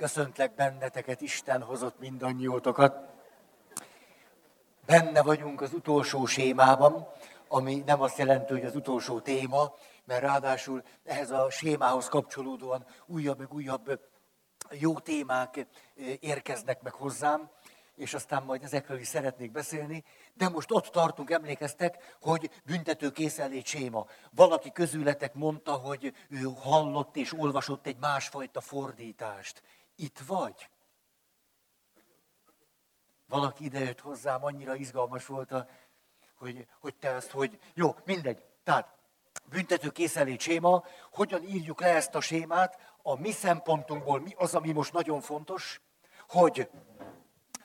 Köszöntlek benneteket, Isten hozott mindannyiótokat. Benne vagyunk az utolsó sémában, ami nem azt jelenti, hogy az utolsó téma, mert ráadásul ehhez a sémához kapcsolódóan újabb meg újabb jó témák érkeznek meg hozzám, és aztán majd ezekről is szeretnék beszélni, de most ott tartunk, emlékeztek, hogy büntető készenlét séma. Valaki közületek mondta, hogy ő hallott és olvasott egy másfajta fordítást. Itt vagy? Valaki idejött hozzám, annyira izgalmas volt, a, hogy, hogy te ezt, hogy jó, mindegy. Tehát büntető készenlét séma, hogyan írjuk le ezt a sémát, a mi szempontunkból mi az, ami most nagyon fontos, hogy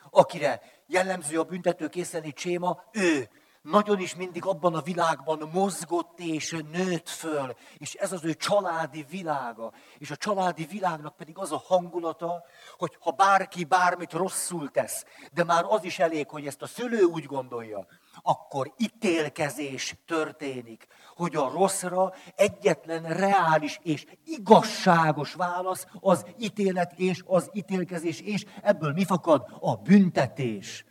akire jellemző a büntető készenlét séma, ő nagyon is mindig abban a világban mozgott és nőtt föl, és ez az ő családi világa. És a családi világnak pedig az a hangulata, hogy ha bárki bármit rosszul tesz, de már az is elég, hogy ezt a szülő úgy gondolja, akkor ítélkezés történik, hogy a rosszra egyetlen reális és igazságos válasz az ítélet és az ítélkezés, és ebből mi fakad? A büntetés.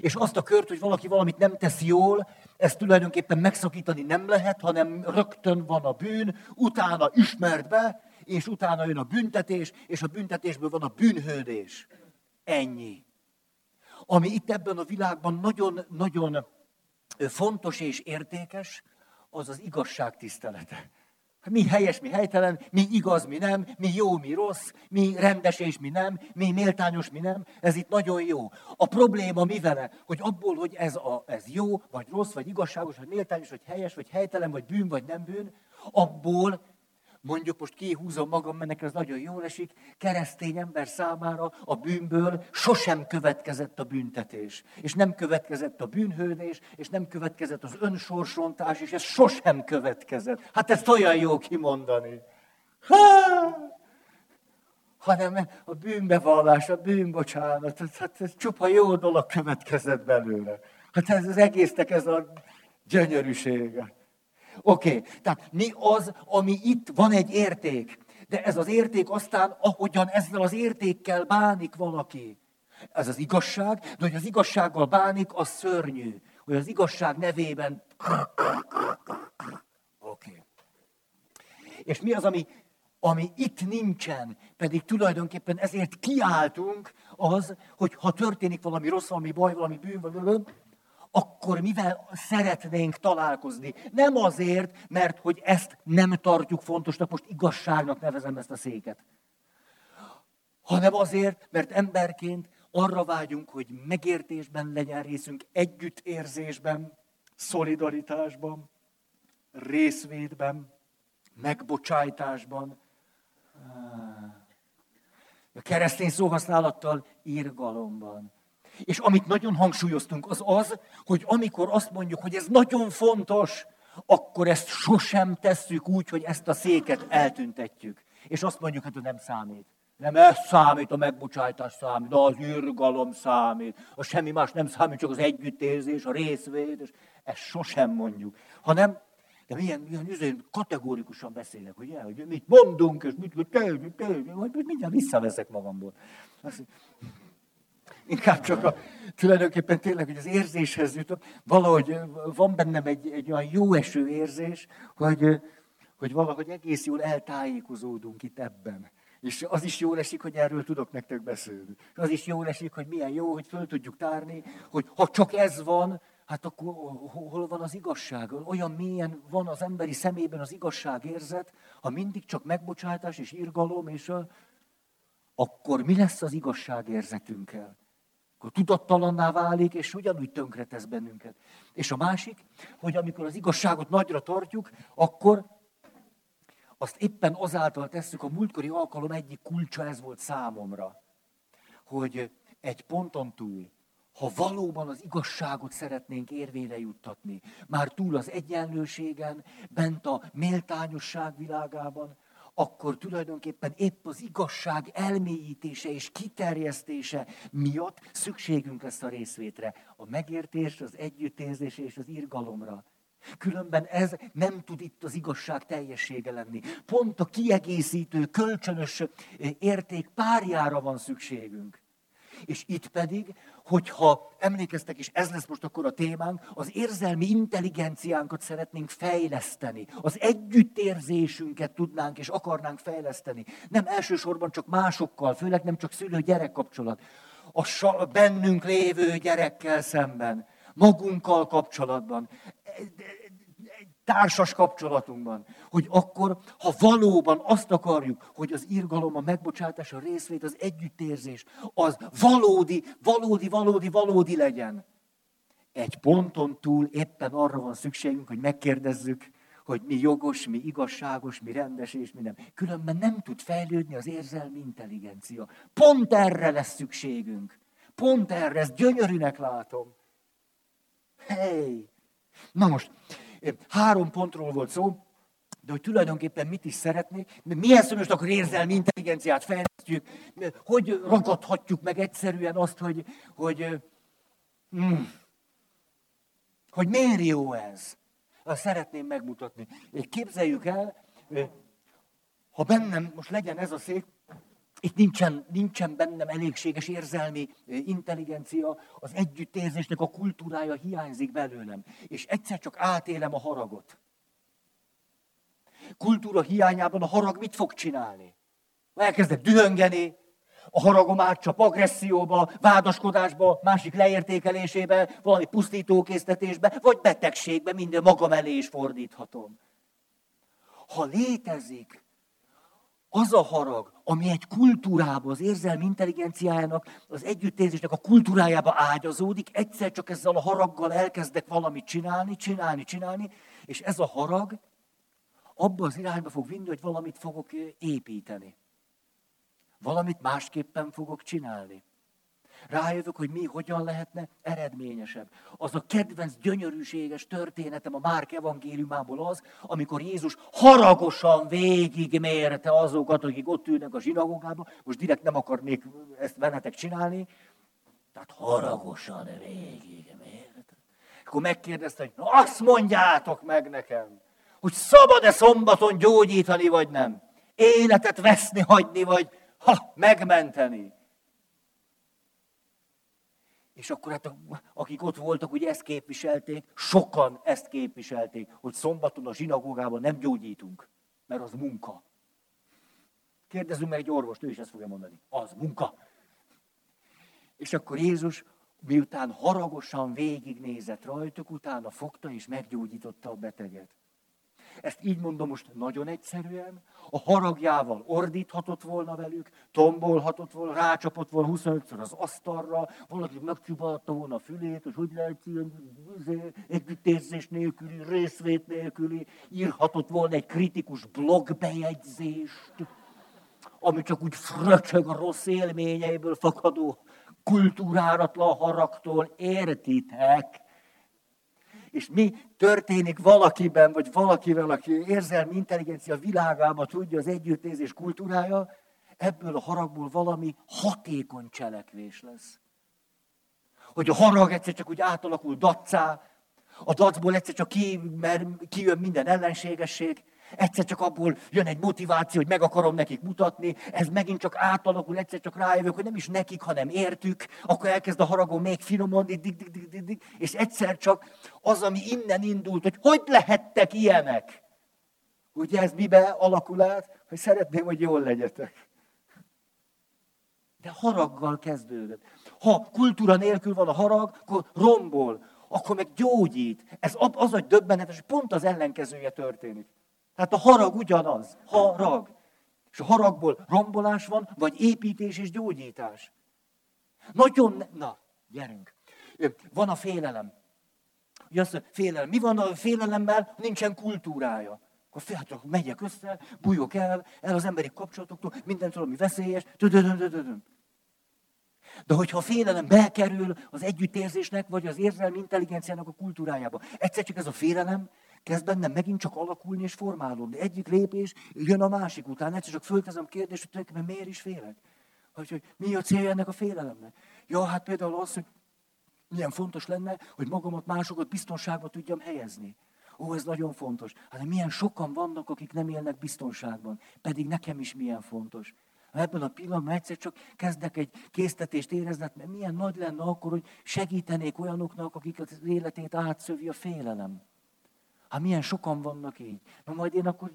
És azt a kört, hogy valaki valamit nem tesz jól, ezt tulajdonképpen megszakítani nem lehet, hanem rögtön van a bűn, utána ismert be, és utána jön a büntetés, és a büntetésből van a bűnhődés. Ennyi. Ami itt ebben a világban nagyon-nagyon fontos és értékes, az az igazság tisztelete. Mi helyes, mi helytelen, mi igaz, mi nem, mi jó, mi rossz, mi rendes és mi nem, mi méltányos, mi nem. Ez itt nagyon jó. A probléma mi vele? Hogy abból, hogy ez, a, ez jó, vagy rossz, vagy igazságos, vagy méltányos, vagy helyes, vagy helytelen, vagy bűn, vagy nem bűn, abból mondjuk most kihúzom magam, mert nekem ez nagyon jól esik, keresztény ember számára a bűnből sosem következett a büntetés. És nem következett a bűnhődés, és nem következett az önsorsontás, és ez sosem következett. Hát ezt olyan jó kimondani. Ha! hanem a bűnbevallás, a bűnbocsánat, hát ez csupa jó dolog következett belőle. Hát ez az egésznek ez a gyönyörűsége. Oké, okay. tehát mi az, ami itt van egy érték, de ez az érték aztán, ahogyan ezzel az értékkel bánik valaki. Ez az igazság, de hogy az igazsággal bánik, az szörnyű. Hogy az igazság nevében... Oké. Okay. És mi az, ami, ami itt nincsen, pedig tulajdonképpen ezért kiáltunk, az, hogy ha történik valami rossz, valami baj, valami bűn, akkor mivel szeretnénk találkozni. Nem azért, mert hogy ezt nem tartjuk fontosnak, most igazságnak nevezem ezt a széket, hanem azért, mert emberként arra vágyunk, hogy megértésben legyen részünk, együttérzésben, szolidaritásban, részvédben, megbocsájtásban. A keresztény szóhasználattal írgalomban. És amit nagyon hangsúlyoztunk, az az, hogy amikor azt mondjuk, hogy ez nagyon fontos, akkor ezt sosem tesszük úgy, hogy ezt a széket eltüntetjük. És azt mondjuk, hát nem számít. Nem ez számít, a megbocsájtás számít, az űrgalom számít, a semmi más nem számít, csak az együttérzés, a részvét, és ezt sosem mondjuk. Hanem, de milyen, milyen milyen kategórikusan beszélek, ugye, hogy mit mondunk, és mit, mit, mit, mit, mit mindjárt visszaveszek magamból. Azt, inkább csak a, tulajdonképpen tényleg, hogy az érzéshez jutok, valahogy van bennem egy, egy olyan jó eső érzés, hogy, hogy valahogy egész jól eltájékozódunk itt ebben. És az is jól esik, hogy erről tudok nektek beszélni. Az is jól esik, hogy milyen jó, hogy föl tudjuk tárni, hogy ha csak ez van, hát akkor hol van az igazság? Olyan mélyen van az emberi szemében az igazságérzet, ha mindig csak megbocsátás és irgalom, és a, akkor mi lesz az igazságérzetünkkel? Akkor tudattalanná válik, és ugyanúgy tönkretesz bennünket. És a másik, hogy amikor az igazságot nagyra tartjuk, akkor azt éppen azáltal tesszük, a múltkori alkalom egyik kulcsa ez volt számomra, hogy egy ponton túl, ha valóban az igazságot szeretnénk érvényre juttatni, már túl az egyenlőségen, bent a méltányosság világában, akkor tulajdonképpen épp az igazság elmélyítése és kiterjesztése miatt szükségünk lesz a részvétre. A megértés, az együttérzés és az irgalomra. Különben ez nem tud itt az igazság teljessége lenni. Pont a kiegészítő, kölcsönös érték párjára van szükségünk. És itt pedig, hogyha emlékeztek, és ez lesz most akkor a témánk, az érzelmi intelligenciánkat szeretnénk fejleszteni. Az együttérzésünket tudnánk és akarnánk fejleszteni. Nem elsősorban csak másokkal, főleg nem csak szülő-gyerek kapcsolat. A bennünk lévő gyerekkel szemben, magunkkal kapcsolatban társas kapcsolatunkban, hogy akkor, ha valóban azt akarjuk, hogy az irgalom, a megbocsátás, a részvét, az együttérzés, az valódi, valódi, valódi, valódi legyen. Egy ponton túl éppen arra van szükségünk, hogy megkérdezzük, hogy mi jogos, mi igazságos, mi rendes és mi nem. Különben nem tud fejlődni az érzelmi intelligencia. Pont erre lesz szükségünk. Pont erre, ezt gyönyörűnek látom. Hey! Na most, Három pontról volt szó, de hogy tulajdonképpen mit is szeretnék, milyen most akkor érzelmi intelligenciát fejlesztjük, hogy ragadhatjuk meg egyszerűen azt, hogy, hogy, mm, hogy miért jó ez. Szeretném megmutatni. Képzeljük el, ha bennem most legyen ez a szék, itt nincsen, nincsen bennem elégséges érzelmi intelligencia, az együttérzésnek a kultúrája hiányzik belőlem. És egyszer csak átélem a haragot. Kultúra hiányában a harag mit fog csinálni? Elkezdek dühöngeni, a haragom átcsap agresszióba, vádaskodásba, másik leértékelésébe, valami pusztítókésztetésbe, vagy betegségbe, minden magam elé is fordíthatom. Ha létezik az a harag, ami egy kultúrába, az érzelmi intelligenciájának, az együttérzésnek a kultúrájába ágyazódik, egyszer csak ezzel a haraggal elkezdek valamit csinálni, csinálni, csinálni, és ez a harag abba az irányba fog vinni, hogy valamit fogok építeni. Valamit másképpen fogok csinálni rájövök, hogy mi hogyan lehetne eredményesebb. Az a kedvenc, gyönyörűséges történetem a Márk evangéliumából az, amikor Jézus haragosan végigmérte azokat, akik ott ülnek a zsinagógában. Most direkt nem akarnék ezt veletek csinálni. Tehát haragosan végigmérte. Akkor megkérdezte, hogy azt mondjátok meg nekem, hogy szabad-e szombaton gyógyítani, vagy nem? Életet veszni, hagyni, vagy ha, megmenteni. És akkor hát akik ott voltak, ugye ezt képviselték, sokan ezt képviselték, hogy szombaton a zsinagógában nem gyógyítunk, mert az munka. Kérdezzünk meg egy orvost, ő is ezt fogja mondani. Az munka. És akkor Jézus, miután haragosan végignézett rajtuk, utána fogta és meggyógyította a beteget. Ezt így mondom most nagyon egyszerűen. A haragjával ordíthatott volna velük, tombolhatott volna, rácsapott volna 25-ször az asztalra, valaki megcsubalta volna a fülét, hogy hogy lehet ilyen izé, együttérzés nélküli, részvét nélküli, írhatott volna egy kritikus blogbejegyzést, ami csak úgy fröcsög a rossz élményeiből fakadó kultúráratlan haragtól, értitek? És mi történik valakiben, vagy valakivel, aki érzelmi intelligencia világában tudja az együttérzés kultúrája, ebből a haragból valami hatékony cselekvés lesz. Hogy a harag egyszer csak úgy átalakul dacá, a dacból egyszer csak ki, mert kijön minden ellenségesség, Egyszer csak abból jön egy motiváció, hogy meg akarom nekik mutatni, ez megint csak átalakul, egyszer csak rájövök, hogy nem is nekik, hanem értük, akkor elkezd a haragom még dig, és egyszer csak az, ami innen indult, hogy hogy lehettek ilyenek. Ugye ez mibe alakul át? Hogy szeretném, hogy jól legyetek. De haraggal kezdődött. Ha kultúra nélkül van a harag, akkor rombol, akkor meg gyógyít. Ez az, hogy döbbenetes, pont az ellenkezője történik. Tehát a harag ugyanaz. Harag. És a haragból rombolás van, vagy építés és gyógyítás. Nagyon, na, gyerünk. Van a félelem. Ugye azt félelem. Mi van a félelemmel? Nincsen kultúrája. Akkor fél, hát megyek össze, bújok el, el az emberi kapcsolatoktól, mindent ami veszélyes, de hogyha a félelem bekerül az együttérzésnek, vagy az érzelmi intelligenciának a kultúrájába, egyszer csak ez a félelem kezd bennem megint csak alakulni és formálódni. Egyik lépés jön a másik után. Egyszer csak föltezem kérdést, hogy tulajdonképpen miért is félek? Hogy, hogy mi a célja ennek a félelemnek? Ja, hát például az, hogy milyen fontos lenne, hogy magamat, másokat biztonságba tudjam helyezni. Ó, ez nagyon fontos. Hát milyen sokan vannak, akik nem élnek biztonságban. Pedig nekem is milyen fontos. Ebben a pillanatban egyszer csak kezdek egy késztetést érezni, mert milyen nagy lenne akkor, hogy segítenék olyanoknak, akik az életét átszövi a félelem. Hát milyen sokan vannak így. Na majd én akkor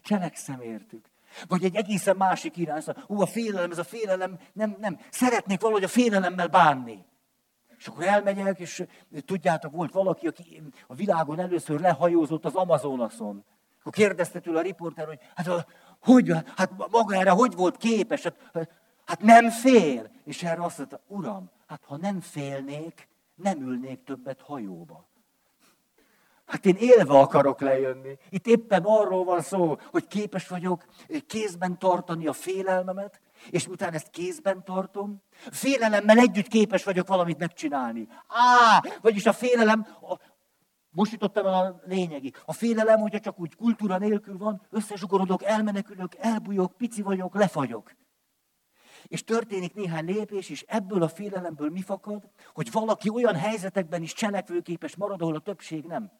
cselekszem értük. Vagy egy egészen másik irány. Szóval, Hú, a félelem, ez a félelem, nem, nem. Szeretnék valahogy a félelemmel bánni. És akkor elmegyek, és tudjátok, volt valaki, aki a világon először lehajózott az Amazonaszon. Akkor kérdezte tőle a riporter, hogy hát, hogy, hát maga erre hogy volt képes? Hát, hát nem fél. És erre azt mondta, uram, hát ha nem félnék, nem ülnék többet hajóba. Hát én élve akarok lejönni. Itt éppen arról van szó, hogy képes vagyok kézben tartani a félelmemet, és utána ezt kézben tartom, félelemmel együtt képes vagyok valamit megcsinálni. Á, vagyis a félelem, a, most jutottam el a lényegig. A félelem, hogyha csak úgy kultúra nélkül van, összezsugorodok, elmenekülök, elbújok, pici vagyok, lefagyok. És történik néhány lépés, és ebből a félelemből mi fakad? Hogy valaki olyan helyzetekben is cselekvőképes marad, ahol a többség nem.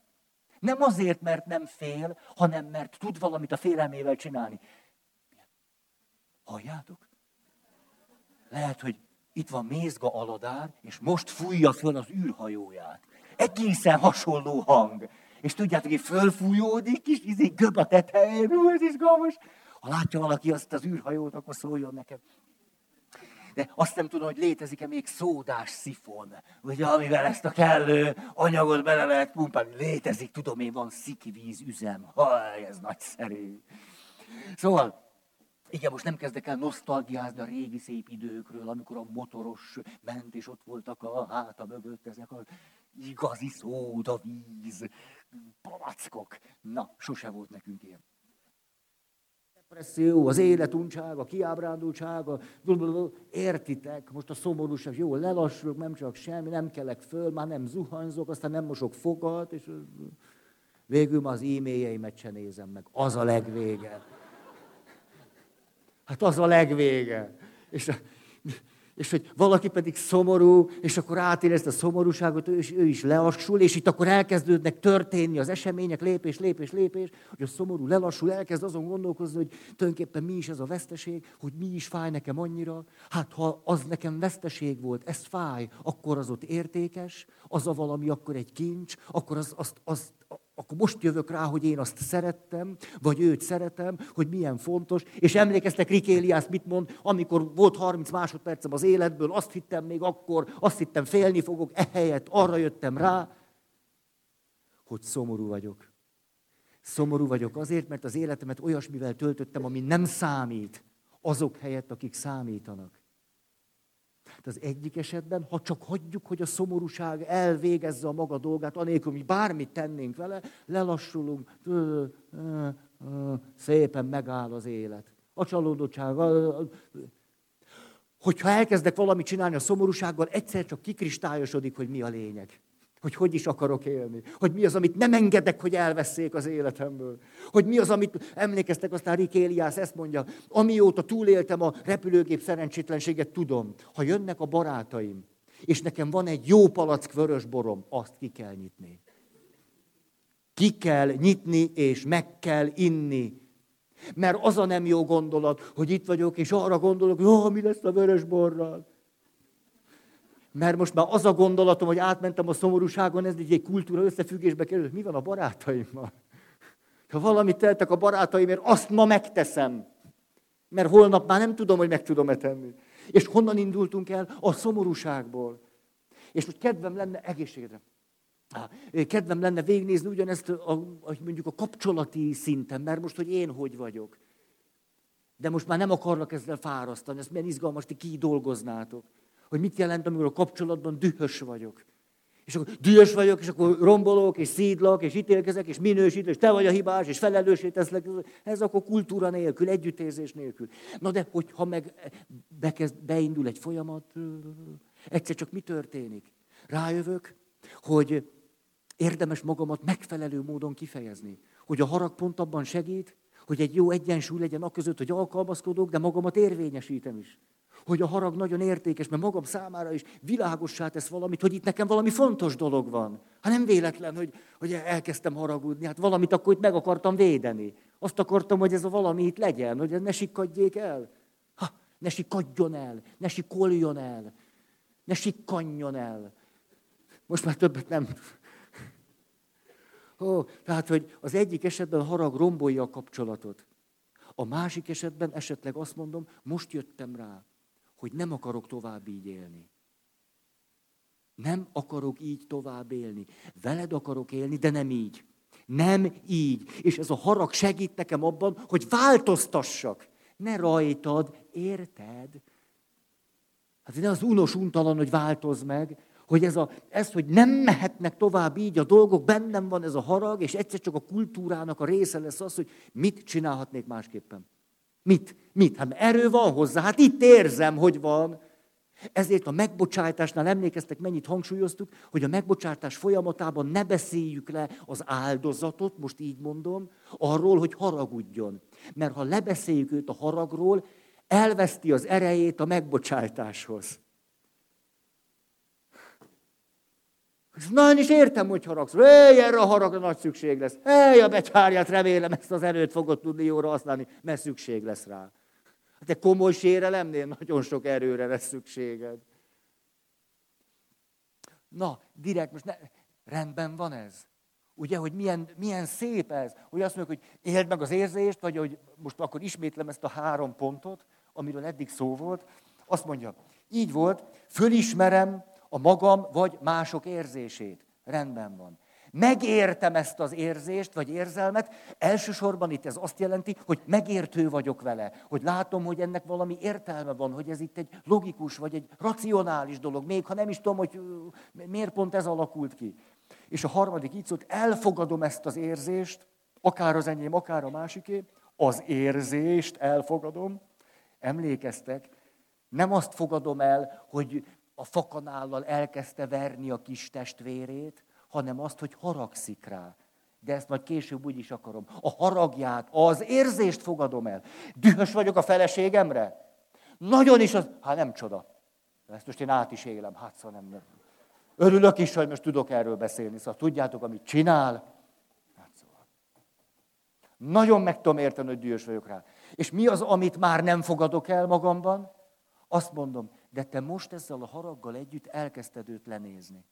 Nem azért, mert nem fél, hanem mert tud valamit a félelmével csinálni. Halljátok? Lehet, hogy itt van Mézga Aladár, és most fújja föl az űrhajóját. Egészen hasonló hang. És tudjátok, hogy fölfújódik, és izé göb a tetején, ez izgalmas. Ha látja valaki azt az űrhajót, akkor szóljon nekem. De azt nem tudom, hogy létezik-e még szódás szifon, ugye, amivel ezt a kellő anyagot bele lehet pumpálni. Létezik, tudom én, van szikivíz üzem. Ha, ez nagyszerű. Szóval, igen, most nem kezdek el nosztalgiázni a régi szép időkről, amikor a motoros ment, és ott voltak a háta mögött ezek a igazi szóda, víz, palackok. Na, sose volt nekünk ilyen depresszió, az élet a kiábrándultsága, értitek, most a szomorúság, jó, lelassulok, nem csak semmi, nem kelek föl, már nem zuhanyzok, aztán nem mosok fogat, és végül már az e-mailjeimet se nézem meg. Az a legvége. Hát az a legvége. És és hogy valaki pedig szomorú, és akkor átérezte a szomorúságot, ő is, ő is lelassul, és itt akkor elkezdődnek történni az események, lépés, lépés, lépés, hogy a szomorú lelassul, elkezd azon gondolkozni, hogy tulajdonképpen mi is ez a veszteség, hogy mi is fáj nekem annyira. Hát ha az nekem veszteség volt, ez fáj, akkor az ott értékes, az a valami akkor egy kincs, akkor az, azt, azt, akkor most jövök rá, hogy én azt szerettem, vagy őt szeretem, hogy milyen fontos. És emlékeztek Rikéliász mit mond, amikor volt 30 másodpercem az életből, azt hittem még akkor, azt hittem félni fogok, ehelyett arra jöttem rá, hogy szomorú vagyok. Szomorú vagyok azért, mert az életemet olyasmivel töltöttem, ami nem számít, azok helyett, akik számítanak. De az egyik esetben, ha csak hagyjuk, hogy a szomorúság elvégezze a maga dolgát, anélkül, hogy bármit tennénk vele, lelassulunk, szépen megáll az élet. A csalódottság, hogyha elkezdek valamit csinálni a szomorúsággal, egyszer csak kikristályosodik, hogy mi a lényeg hogy hogy is akarok élni, hogy mi az, amit nem engedek, hogy elveszék az életemből, hogy mi az, amit emlékeztek, aztán Rick Elias ezt mondja, amióta túléltem a repülőgép szerencsétlenséget, tudom, ha jönnek a barátaim, és nekem van egy jó palack vörös borom, azt ki kell nyitni. Ki kell nyitni, és meg kell inni. Mert az a nem jó gondolat, hogy itt vagyok, és arra gondolok, hogy oh, mi lesz a vörös borral. Mert most már az a gondolatom, hogy átmentem a szomorúságon, ez egy, kultúra összefüggésbe került. Mi van a barátaimmal? Ha valamit tettek a barátaimért, azt ma megteszem. Mert holnap már nem tudom, hogy meg tudom-e tenni. És honnan indultunk el? A szomorúságból. És most kedvem lenne egészségedre. Kedvem lenne végignézni ugyanezt, a, a, mondjuk a kapcsolati szinten, mert most, hogy én hogy vagyok. De most már nem akarnak ezzel fárasztani, ezt milyen izgalmas, ti kidolgoznátok hogy mit jelent, amikor a kapcsolatban dühös vagyok. És akkor dühös vagyok, és akkor rombolok, és szídlak, és ítélkezek, és minősítek, és te vagy a hibás, és felelőssé teszlek. Ez akkor kultúra nélkül, együttérzés nélkül. Na de, hogyha meg bekezd, beindul egy folyamat, egyszer csak mi történik? Rájövök, hogy érdemes magamat megfelelő módon kifejezni. Hogy a haragpont abban segít, hogy egy jó egyensúly legyen a között, hogy alkalmazkodok, de magamat érvényesítem is hogy a harag nagyon értékes, mert magam számára is világossá tesz valamit, hogy itt nekem valami fontos dolog van. Hát nem véletlen, hogy, hogy elkezdtem haragudni, hát valamit akkor itt meg akartam védeni. Azt akartam, hogy ez a valami itt legyen, hogy ne sikkadjék el. Ha, ne sikkadjon el, ne sikoljon el, ne sikkanjon el. Most már többet nem. Ó, tehát, hogy az egyik esetben a harag rombolja a kapcsolatot. A másik esetben esetleg azt mondom, most jöttem rá, hogy nem akarok tovább így élni. Nem akarok így tovább élni. Veled akarok élni, de nem így. Nem így. És ez a harag segít nekem abban, hogy változtassak. Ne rajtad, érted? Hát ne az unos untalan, hogy változ meg, hogy ez, a, ez, hogy nem mehetnek tovább így a dolgok, bennem van ez a harag, és egyszer csak a kultúrának a része lesz az, hogy mit csinálhatnék másképpen. Mit? Mit? Hát erő van hozzá, hát itt érzem, hogy van. Ezért a megbocsátásnál emlékeztek, mennyit hangsúlyoztuk, hogy a megbocsátás folyamatában ne beszéljük le az áldozatot, most így mondom, arról, hogy haragudjon. Mert ha lebeszéljük őt a haragról, elveszti az erejét a megbocsátáshoz. Na, én is értem, hogy haragsz. Éj, erre a haragra nagy szükség lesz. Éj, a becsárját remélem, ezt az erőt fogod tudni jóra használni, mert szükség lesz rá. Hát egy komoly sérelemnél nagyon sok erőre lesz szükséged. Na, direkt most ne, rendben van ez. Ugye, hogy milyen, milyen szép ez, hogy azt mondjuk, hogy éld meg az érzést, vagy hogy most akkor ismétlem ezt a három pontot, amiről eddig szó volt. Azt mondja, így volt, fölismerem, a magam vagy mások érzését. Rendben van. Megértem ezt az érzést, vagy érzelmet, elsősorban itt ez azt jelenti, hogy megértő vagyok vele, hogy látom, hogy ennek valami értelme van, hogy ez itt egy logikus, vagy egy racionális dolog, még ha nem is tudom, hogy miért pont ez alakult ki. És a harmadik így szólt, elfogadom ezt az érzést, akár az enyém, akár a másiké, az érzést elfogadom, emlékeztek, nem azt fogadom el, hogy a fakanállal elkezdte verni a kis testvérét, hanem azt, hogy haragszik rá. De ezt majd később úgy is akarom. A haragját, az érzést fogadom el. Dühös vagyok a feleségemre? Nagyon is az... Hát nem csoda. Ezt most én át is élem. Hát szóval nem. Örülök is, hogy most tudok erről beszélni. Szóval tudjátok, amit csinál. Hát szóval. Nagyon meg tudom érteni, hogy dühös vagyok rá. És mi az, amit már nem fogadok el magamban? Azt mondom, de te most ezzel a haraggal együtt elkezdted őt lenézni.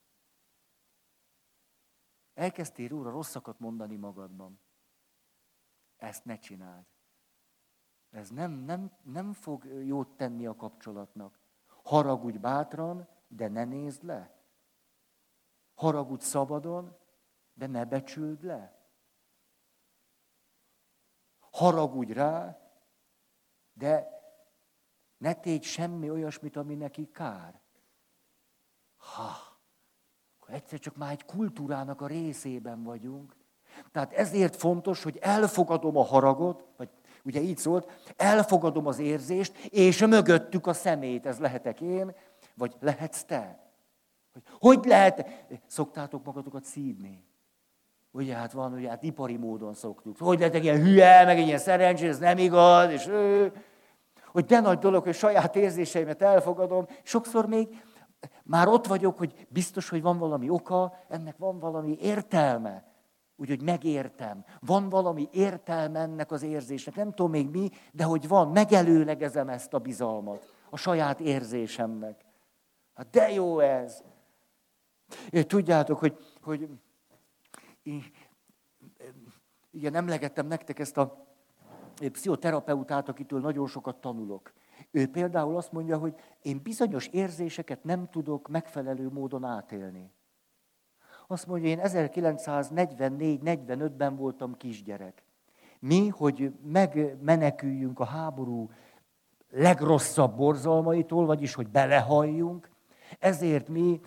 Elkezdtél róla rosszakat mondani magadban. Ezt ne csináld. Ez nem, nem, nem fog jót tenni a kapcsolatnak. Haragudj bátran, de ne nézd le. Haragudj szabadon, de ne becsüld le. Haragudj rá, de ne tégy semmi olyasmit, ami neki kár. Ha, akkor egyszer csak már egy kultúrának a részében vagyunk. Tehát ezért fontos, hogy elfogadom a haragot, vagy ugye így szólt, elfogadom az érzést, és mögöttük a szemét, ez lehetek én, vagy lehetsz te. Hogy, hogy lehet, szoktátok magatokat szídni? Ugye hát van, ugye hát ipari módon szoktuk. Hogy lehetek ilyen hülye, meg ilyen szerencsés, ez nem igaz, és ő, hogy de nagy dolog, hogy saját érzéseimet elfogadom. Sokszor még már ott vagyok, hogy biztos, hogy van valami oka, ennek van valami értelme. Úgyhogy megértem. Van valami értelme ennek az érzésnek. Nem tudom még mi, de hogy van, megelőlegezem ezt a bizalmat. A saját érzésemnek. Hát de jó ez. Tudjátok, hogy, hogy igen, emlegettem nektek ezt a pszichoterapeutát, akitől nagyon sokat tanulok. Ő például azt mondja, hogy én bizonyos érzéseket nem tudok megfelelő módon átélni. Azt mondja, én 1944-45-ben voltam kisgyerek. Mi, hogy megmeneküljünk a háború legrosszabb borzalmaitól, vagyis hogy belehalljunk, ezért mi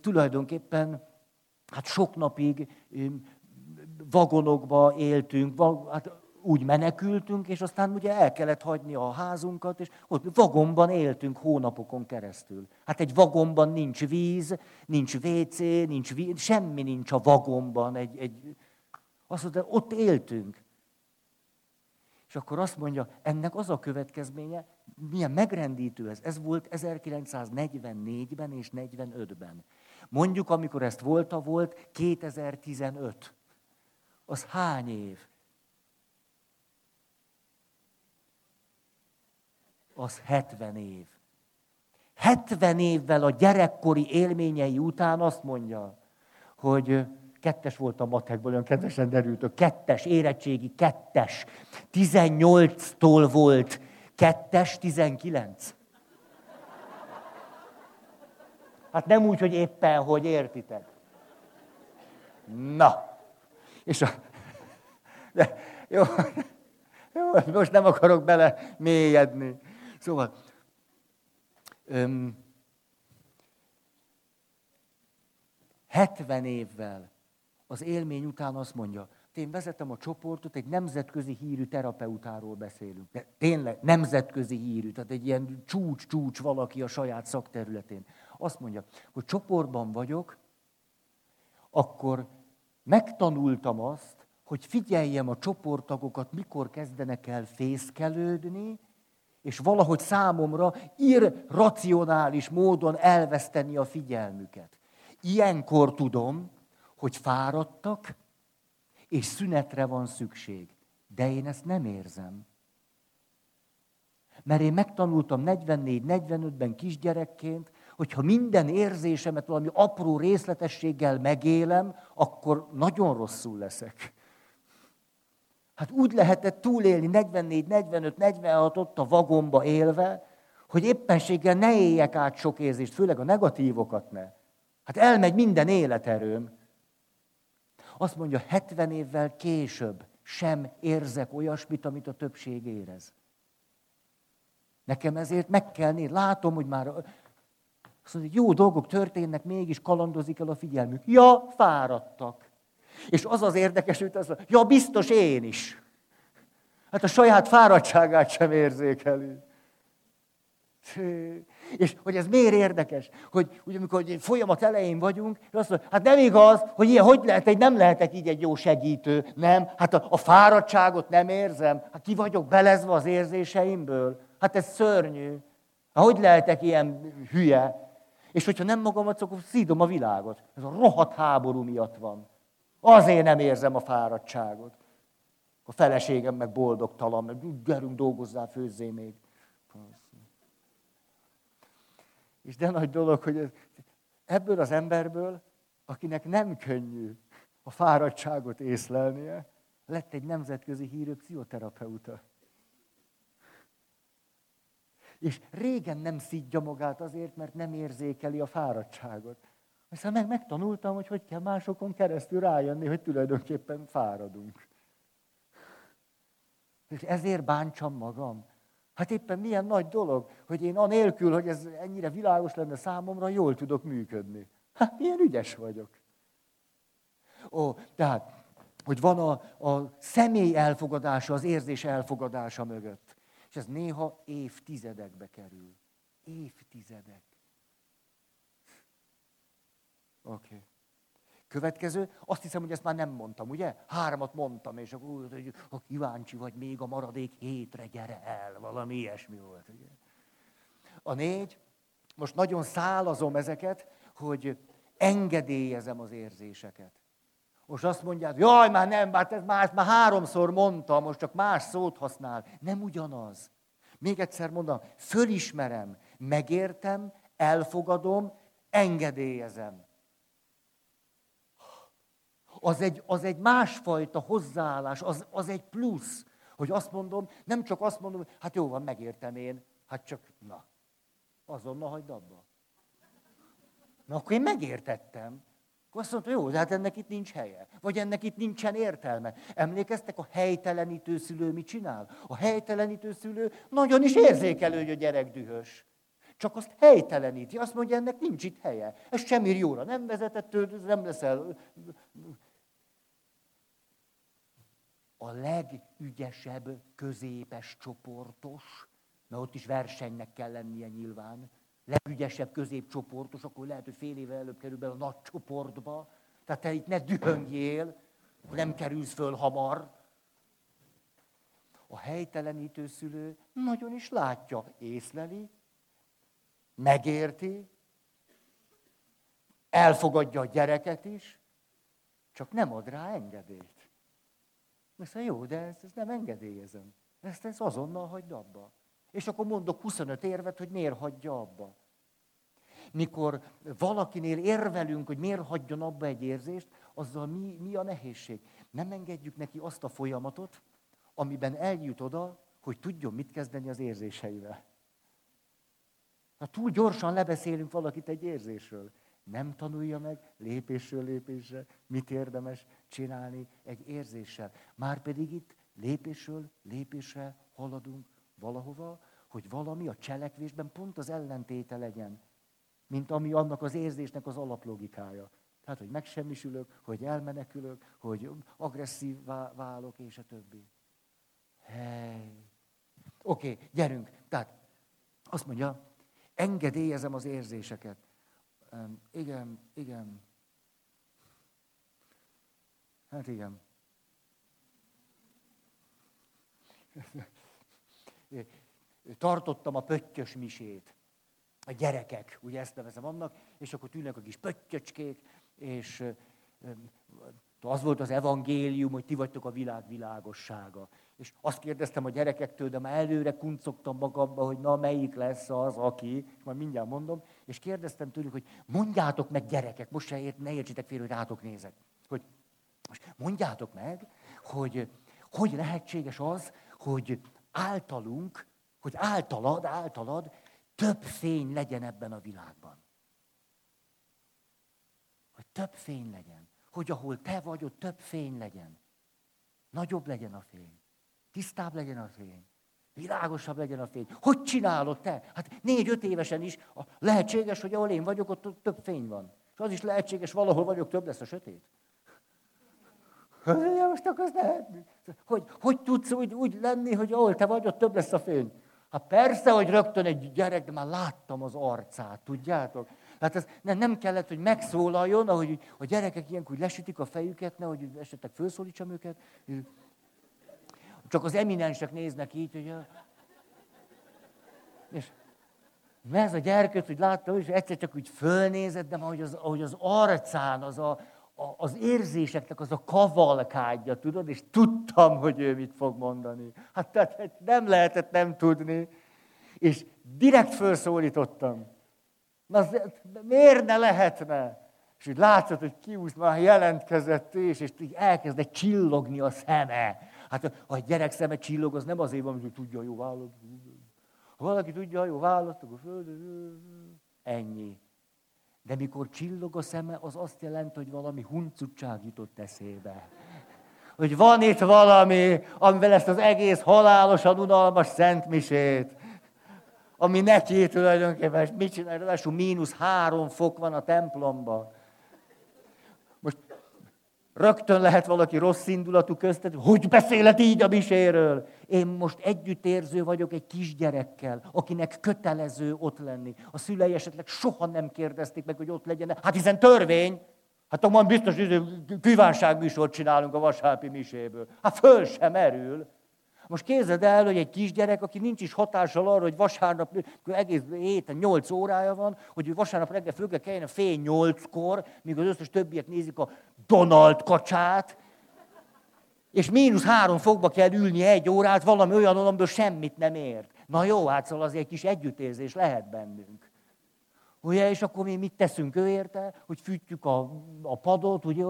tulajdonképpen hát sok napig vagonokba éltünk, hát úgy menekültünk, és aztán ugye el kellett hagyni a házunkat, és ott vagomban éltünk hónapokon keresztül. Hát egy vagomban nincs víz, nincs WC, nincs víz, semmi nincs a vagomban. Egy, egy, azt mondta, ott éltünk. És akkor azt mondja, ennek az a következménye, milyen megrendítő ez. Ez volt 1944-ben és 45-ben. Mondjuk, amikor ezt volta, volt 2015. Az hány év? Az 70 év. 70 évvel a gyerekkori élményei után azt mondja, hogy kettes volt a matekból, olyan kedvesen derült, kettes, érettségi kettes. 18-tól volt kettes, 19. Hát nem úgy, hogy éppen, hogy értitek. Na. És a... De, jó, jó, most nem akarok bele mélyedni. Szóval, öm, 70 évvel az élmény után azt mondja, én vezetem a csoportot, egy nemzetközi hírű terapeutáról beszélünk. De tényleg nemzetközi hírű, tehát egy ilyen csúcs-csúcs valaki a saját szakterületén. Azt mondja, hogy csoportban vagyok, akkor megtanultam azt, hogy figyeljem a csoporttagokat, mikor kezdenek el fészkelődni, és valahogy számomra irracionális módon elveszteni a figyelmüket. Ilyenkor tudom, hogy fáradtak, és szünetre van szükség. De én ezt nem érzem. Mert én megtanultam 44-45-ben kisgyerekként, hogyha minden érzésemet valami apró részletességgel megélem, akkor nagyon rosszul leszek. Hát úgy lehetett túlélni 44, 45, 46 ott a vagomba élve, hogy éppenséggel ne éljek át sok érzést, főleg a negatívokat ne. Hát elmegy minden életerőm. Azt mondja, 70 évvel később sem érzek olyasmit, amit a többség érez. Nekem ezért meg kell nézni. Látom, hogy már azt mondja, jó dolgok történnek, mégis kalandozik el a figyelmük. Ja, fáradtak. És az az érdekes, hogy az, ja, biztos én is. Hát a saját fáradtságát sem érzékeli. És hogy ez miért érdekes, hogy ugye, amikor folyamat elején vagyunk, azt mondja, hát nem igaz, hogy ilyen, hogy lehet, egy, nem lehetek így egy jó segítő, nem, hát a, a fáradtságot nem érzem, hát ki vagyok belezve az érzéseimből, hát ez szörnyű. Hát hogy lehetek ilyen hülye? És hogyha nem magamat, akkor szídom a világot. Ez a rohadt háború miatt van. Azért nem érzem a fáradtságot. A feleségem meg boldogtalan, mert gyerünk dolgozzál, főzzé még. És de nagy dolog, hogy ebből az emberből, akinek nem könnyű a fáradtságot észlelnie, lett egy nemzetközi hírű pszichoterapeuta. És régen nem szidja magát azért, mert nem érzékeli a fáradtságot. Aztán meg megtanultam, hogy hogy kell másokon keresztül rájönni, hogy tulajdonképpen fáradunk. És ezért bántsam magam. Hát éppen milyen nagy dolog, hogy én anélkül, hogy ez ennyire világos lenne számomra, jól tudok működni. Hát milyen ügyes vagyok. Ó, tehát, hogy van a, a személy elfogadása, az érzés elfogadása mögött. És ez néha évtizedekbe kerül. Évtizedek. Oké. Okay. Következő, azt hiszem, hogy ezt már nem mondtam, ugye? Hármat mondtam, és akkor, hogy ha kíváncsi vagy még a maradék hétre, gyere el, valami ilyesmi volt. Ugye? A négy, most nagyon szálazom ezeket, hogy engedélyezem az érzéseket. Most azt mondják, jaj, már nem, hát ez már, már háromszor mondtam, most csak más szót használ. Nem ugyanaz. Még egyszer mondom, fölismerem, megértem, elfogadom, engedélyezem az egy, az egy másfajta hozzáállás, az, az egy plusz. Hogy azt mondom, nem csak azt mondom, hogy hát jó van, megértem én, hát csak, na, azonnal hagyd abba. Na akkor én megértettem. Akkor azt mondta, jó, de hát ennek itt nincs helye. Vagy ennek itt nincsen értelme. Emlékeztek, a helytelenítő szülő mit csinál? A helytelenítő szülő nagyon is érzékelő, hogy a gyerek dühös. Csak azt helyteleníti. Azt mondja, ennek nincs itt helye. Ez semmi jóra nem vezetett, nem leszel a legügyesebb középes csoportos, mert ott is versenynek kell lennie nyilván, legügyesebb középcsoportos, akkor lehet, hogy fél éve előbb kerül be a nagy csoportba, tehát te itt ne dühöngjél, nem kerülsz föl hamar. a helytelenítő szülő nagyon is látja, észleli, megérti, elfogadja a gyereket is, csak nem ad rá engedélyt. Azt mondja, jó, de ezt, ezt nem engedélyezem. Ezt, ezt azonnal hagyd abba. És akkor mondok 25 érvet, hogy miért hagyja abba. Mikor valakinél érvelünk, hogy miért hagyjon abba egy érzést, azzal mi, mi a nehézség? Nem engedjük neki azt a folyamatot, amiben eljut oda, hogy tudjon mit kezdeni az érzéseivel. Ha túl gyorsan lebeszélünk valakit egy érzésről, nem tanulja meg lépésről lépésre, mit érdemes csinálni egy érzéssel. Márpedig itt lépésről lépésre haladunk valahova, hogy valami a cselekvésben pont az ellentéte legyen, mint ami annak az érzésnek az alaplogikája. Tehát, hogy megsemmisülök, hogy elmenekülök, hogy agresszív válok, és a többi. Hely. Oké, okay, gyerünk. Tehát azt mondja, engedélyezem az érzéseket. Um, igen, igen. Hát igen. Tartottam a pöttyös misét. A gyerekek, ugye ezt nevezem annak, és akkor tűnnek a kis pöttyöcskék, és az volt az evangélium, hogy ti vagytok a világ világossága. És azt kérdeztem a gyerekektől, de már előre kuncogtam magamba, hogy na melyik lesz az, aki, és majd mindjárt mondom, és kérdeztem tőlük, hogy mondjátok meg gyerekek, most se ért, ne értsétek félre, hogy rátok nézek, hogy most mondjátok meg, hogy hogy lehetséges az, hogy általunk, hogy általad, általad több fény legyen ebben a világban. Hogy több fény legyen. Hogy ahol te vagy, ott több fény legyen. Nagyobb legyen a fény. Tisztább legyen a fény. Világosabb legyen a fény. Hogy csinálod te? Hát négy-öt évesen is lehetséges, hogy ahol én vagyok, ott több fény van. És az is lehetséges, valahol vagyok, több lesz a sötét. Ja, most akkor lehet. Hogy, hogy tudsz úgy, úgy lenni, hogy ahol te vagy, ott több lesz a fény? Hát persze, hogy rögtön egy gyerek, de már láttam az arcát, tudjátok? Hát ez nem, nem kellett, hogy megszólaljon, ahogy a gyerekek ilyenkor lesütik a fejüket, nehogy esetleg felszólítsam őket. Csak az eminensek néznek így, hogy... És ez a gyerkőt, hogy láttam, és egyszer csak úgy fölnézett, de ahogy az, ahogy az arcán, az a, a, az érzéseknek az a kavalkádja, tudod, és tudtam, hogy ő mit fog mondani. Hát tehát nem lehetett nem tudni. És direkt felszólítottam. Na, miért ne lehetne? És úgy látszott, hogy kiúsz, már jelentkezett és, és elkezdett csillogni a szeme. Hát egy gyerek szeme csillog, az nem azért van, hogy tudja a jó vállat. Ha valaki tudja a jó vállat, akkor föld, ennyi. De mikor csillog a szeme, az azt jelenti, hogy valami huncutság jutott eszébe. Hogy van itt valami, amivel ezt az egész halálosan unalmas szentmisét, ami neki tulajdonképpen, mit csinál, ráadásul mínusz három fok van a templomban. Rögtön lehet valaki rossz indulatú köztet, hogy beszélhet így a miséről. Én most együttérző vagyok egy kisgyerekkel, akinek kötelező ott lenni. A szülei esetleg soha nem kérdezték meg, hogy ott legyen. Hát hiszen törvény. Hát akkor biztos, hogy kívánságműsort csinálunk a vasárpi miséből. Hát föl sem erül. Most képzeld el, hogy egy kisgyerek, aki nincs is hatással arra, hogy vasárnap egész héten nyolc órája van, hogy vasárnap reggel föl kell keljen a fél nyolckor, míg az összes többiek nézik a Donald kacsát, és mínusz három fokba kell ülni egy órát valami olyan, amiből semmit nem ért. Na jó, hát szóval azért egy kis együttérzés lehet bennünk. Ugye, és akkor mi mit teszünk ő érte, hogy fűtjük a, a padot, ugye,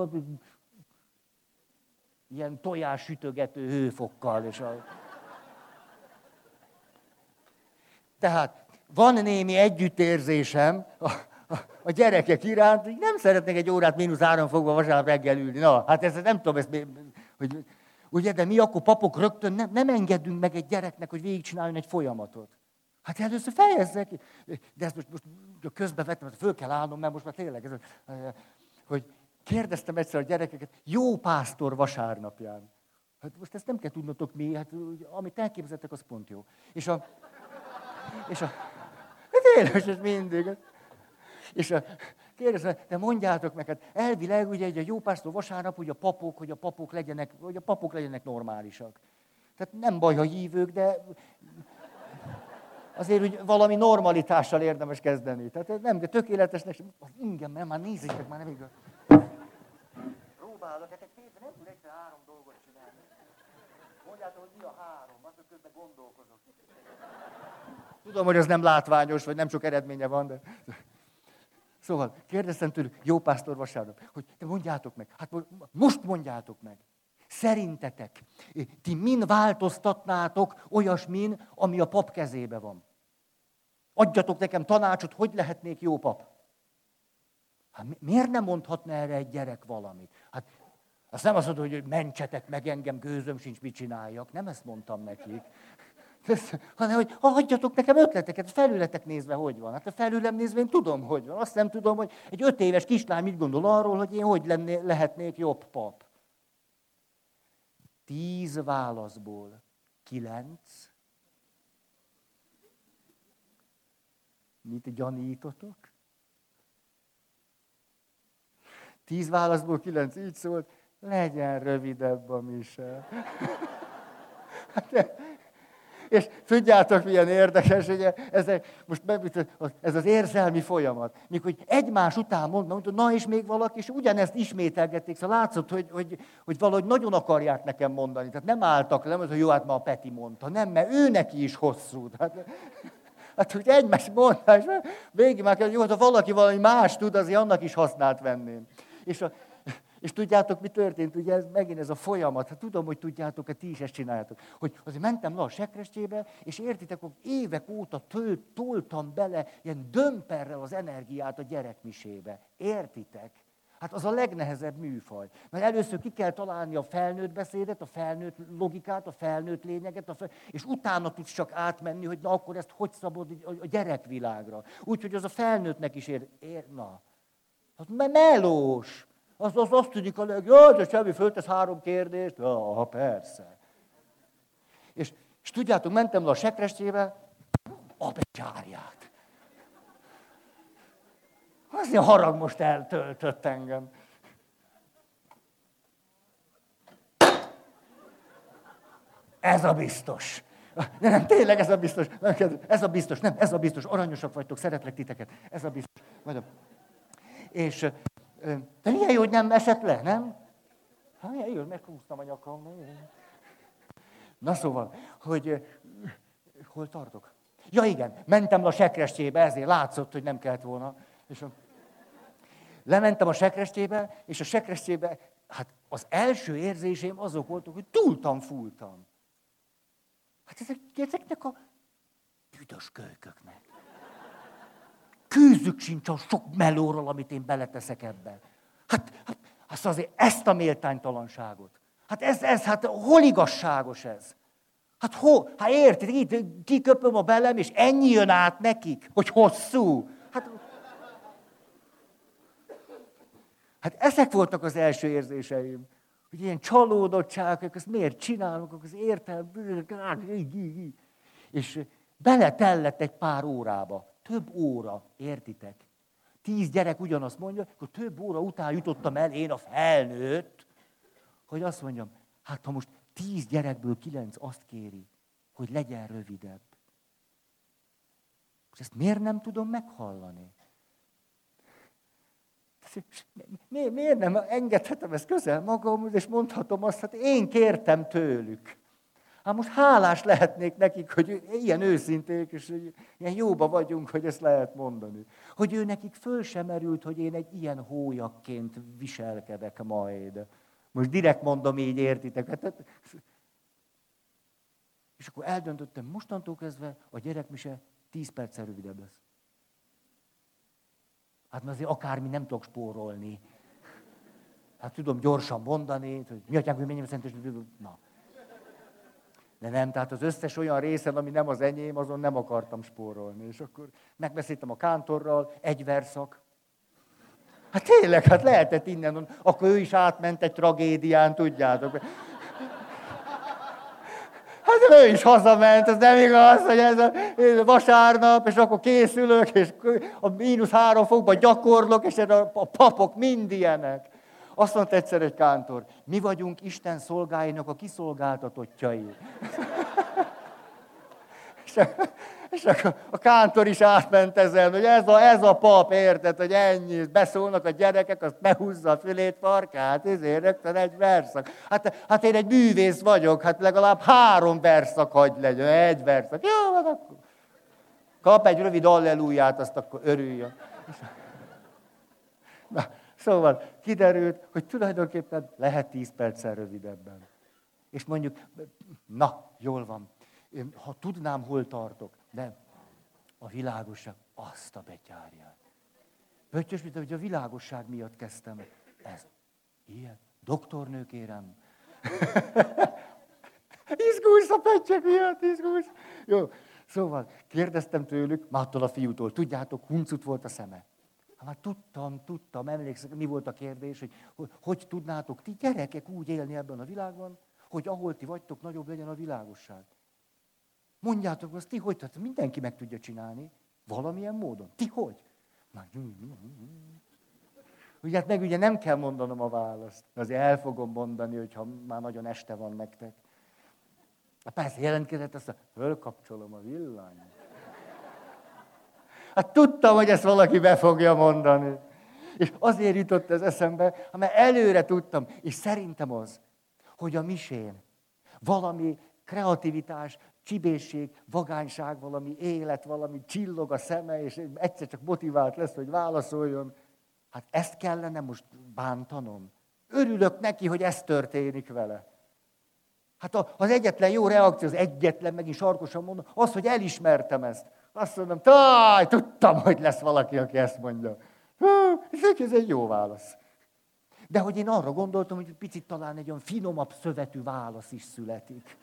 ilyen tojás sütögető hőfokkal. És a... Tehát van némi együttérzésem a, a, a gyerekek iránt, hogy nem szeretnék egy órát mínusz három fokba vasárnap reggel ülni. Na, hát ezt nem tudom, ezt, hogy, ugye, de mi akkor papok rögtön nem, nem engedünk meg egy gyereknek, hogy végigcsináljon egy folyamatot. Hát először fejezzek, de ezt most, most közbe vettem, föl kell állnom, mert most már tényleg, ez, hogy Kérdeztem egyszer a gyerekeket, jó pásztor vasárnapján. Hát most ezt nem kell tudnotok mi, hát amit elképzeltek, az pont jó. És a... És a hát tényleg, ez mindig. És a, kérdezem, de mondjátok meg, hát elvileg ugye egy a jó pásztor vasárnap, hogy a papok, hogy a papok legyenek, hogy a papok legyenek normálisak. Tehát nem baj, ha hívők, de azért hogy valami normalitással érdemes kezdeni. Tehát nem, de tökéletesnek, igen, mert már nézzétek, már nem igaz. Próbálok, hát egy héten nem tud egyszer három dolgot csinálni. Mondjátok, hogy mi a három, azt közben gondolkozok. Tudom, hogy ez nem látványos, vagy nem sok eredménye van, de... Szóval kérdeztem tőlük, jó pásztor vasárnap, hogy te mondjátok meg, hát most mondjátok meg. Szerintetek, ti min változtatnátok olyasmin, ami a pap kezébe van? Adjatok nekem tanácsot, hogy lehetnék jó pap. Hát miért nem mondhatna erre egy gyerek valamit? Hát azt nem azt mondod, hogy mentsetek meg engem, gőzöm sincs, mit csináljak. Nem ezt mondtam nekik. hanem hogy adjatok nekem ötleteket, felületek nézve hogy van. Hát a felülem nézve én tudom, hogy van. Azt nem tudom, hogy egy öt éves kislány mit gondol arról, hogy én hogy lenné, lehetnék jobb pap. Tíz válaszból kilenc. Mit gyanítotok? Tíz válaszból kilenc így szólt, legyen rövidebb a mise. Hát, és tudjátok, milyen érdekes, ugye, ez, most ez az érzelmi folyamat. Mikor hogy egymás után mondta, mondta, na és még valaki, és ugyanezt ismételgették, szóval látszott, hogy, hogy, hogy valahogy nagyon akarják nekem mondani. Tehát nem álltak le, hogy jó, hát ma a Peti mondta. Nem, mert ő neki is hosszú. Tehát, hát, hogy egymás mondta, és végig már kell, jó, hát ha valaki valami más tud, azért annak is használt venném. És a, és tudjátok, mi történt? Ugye ez megint ez a folyamat. Hát tudom, hogy tudjátok, hogy ti is ezt csináljátok. Hogy azért mentem le a sekrestjébe, és értitek, hogy évek óta tölt, toltam bele ilyen dömperrel az energiát a gyerekmisébe. Értitek? Hát az a legnehezebb műfaj. Mert először ki kell találni a felnőtt beszédet, a felnőtt logikát, a felnőtt lényeget, a fel... és utána tudsz csak átmenni, hogy na akkor ezt hogy szabad a gyerekvilágra. Úgyhogy az a felnőttnek is ér... ér... Na, hát melós. Az, az azt tűnik a legjobb, de semmi föltesz három kérdést. Ja, persze. És, és tudjátok, mentem le a sekrestébe, a becsárját. Azért harag most eltöltött engem. Ez a biztos. De nem, tényleg ez a biztos. Ez a biztos, nem, ez a biztos. Aranyosak vagytok, szeretlek titeket. Ez a biztos. A... És de milyen jó, hogy nem esett le, nem? Hát milyen jó, meghúztam a nyakam. Na szóval, hogy hol tartok? Ja igen, mentem a sekrestébe, ezért látszott, hogy nem kellett volna. És a... lementem a sekrestébe, és a sekrestébe, hát az első érzésém azok voltak, hogy túltam, fúltam. Hát ezek, ezeknek a büdös kölyköknek. Kőzük sincs a sok melóról, amit én beleteszek ebbe. Hát, hát, hát azért ezt a méltánytalanságot. Hát ez, ez, hát hol igazságos ez? Hát hol? Hát érted, itt kiköpöm a belem, és ennyi jön át nekik, hogy hosszú. Hát, hát ezek voltak az első érzéseim. Hogy ilyen csalódottságok, ezt miért csinálok, az értelm, és beletellett egy pár órába. Több óra, értitek? Tíz gyerek ugyanazt mondja, akkor több óra után jutottam el, én a felnőtt, hogy azt mondjam, hát ha most tíz gyerekből kilenc azt kéri, hogy legyen rövidebb. És ezt miért nem tudom meghallani? Mi, miért nem engedhetem ezt közel magam, és mondhatom azt, hát én kértem tőlük. Hát most hálás lehetnék nekik, hogy ilyen őszinték, és ilyen jóba vagyunk, hogy ezt lehet mondani. Hogy ő nekik föl sem merült, hogy én egy ilyen hólyakként viselkedek majd. Most direkt mondom így, értitek? Hát, hát, és akkor eldöntöttem, mostantól kezdve a gyerekmise 10 perccel rövidebb lesz. Hát mert azért akármi nem tudok spórolni. Hát tudom gyorsan mondani, hogy mi atyánk, hogy menjem szentes, na. De nem, tehát az összes olyan részen, ami nem az enyém, azon nem akartam spórolni. És akkor megbeszéltem a kántorral, egy verszak. Hát tényleg, hát lehetett innen, akkor ő is átment egy tragédián, tudjátok. Hát ő is hazament, ez nem igaz, hogy ez a, vasárnap, és akkor készülök, és a mínusz három fokban gyakorlok, és a papok mind ilyenek. Azt mondta egyszer egy kántor, mi vagyunk Isten szolgáinak a kiszolgáltatottjai. és, és a, a kántor is átment ezen, hogy ez a, ez a pap, érted, hogy ennyi, beszólnak a gyerekek, azt behúzza a fülét, farkát, ezért rögtön egy verszak. Hát, hát én egy művész vagyok, hát legalább három verszak hagy legyen, egy verszak. Jó, van akkor. Kap egy rövid alleluját, azt akkor örüljön. Na, szóval kiderült, hogy tulajdonképpen lehet tíz perccel rövidebben. És mondjuk, na, jól van, ha tudnám, hol tartok, de a világosság azt a betyárját. Pöttyös, mint hogy a világosság miatt kezdtem. Ez ilyen. Doktornő kérem. izgulsz a pöttyök miatt, izgulsz. Jó, szóval kérdeztem tőlük, Mától a fiútól, tudjátok, huncut volt a szeme. Már tudtam, tudtam, emlékszem, mi volt a kérdés, hogy, hogy hogy tudnátok ti gyerekek úgy élni ebben a világban, hogy ahol ti vagytok, nagyobb legyen a világosság. Mondjátok azt, ti hogy? Tehát mindenki meg tudja csinálni, valamilyen módon. Ti hogy? Ugye hát meg ugye nem kell mondanom a választ. Azért el fogom mondani, hogyha már nagyon este van nektek. Hát persze jelentkezett, azt fölkapcsolom a villanyt. Hát tudtam, hogy ezt valaki be fogja mondani. És azért jutott ez eszembe, mert előre tudtam, és szerintem az, hogy a misén valami kreativitás, csibészség, vagányság, valami élet, valami csillog a szeme, és egyszer csak motivált lesz, hogy válaszoljon. Hát ezt kellene most bántanom. Örülök neki, hogy ez történik vele. Hát az egyetlen jó reakció, az egyetlen, megint sarkosan mondom, az, hogy elismertem ezt. Azt mondom, taj, tudtam, hogy lesz valaki, aki ezt mondja. Hú, ez egy jó válasz. De hogy én arra gondoltam, hogy picit talán egy olyan finomabb szövetű válasz is születik.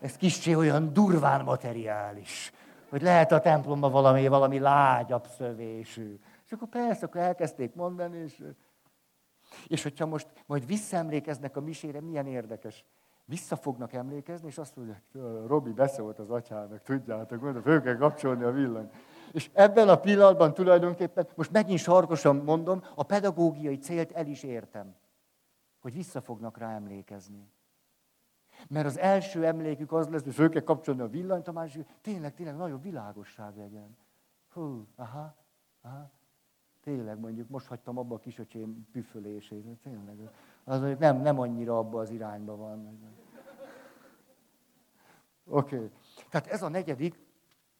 Ez kicsi olyan durván materiális. Hogy lehet a templomban valami, valami lágyabb szövésű. És akkor persze, akkor elkezdték mondani, és, és hogyha most majd visszaemlékeznek a misére, milyen érdekes vissza fognak emlékezni, és azt mondják, Robi beszólt az atyának, tudjátok, mondta, föl kell kapcsolni a villany. És ebben a pillanatban tulajdonképpen, most megint sarkosan mondom, a pedagógiai célt el is értem, hogy vissza fognak rá emlékezni. Mert az első emlékük az lesz, hogy föl kell kapcsolni a villanyt, a másik, tényleg, tényleg nagyobb világosság legyen. Hú, aha, aha. Tényleg mondjuk, most hagytam abba a kisöcsém püfölését, tényleg. Az nem, nem annyira abba az irányba van. Oké. Okay. Tehát ez a negyedik,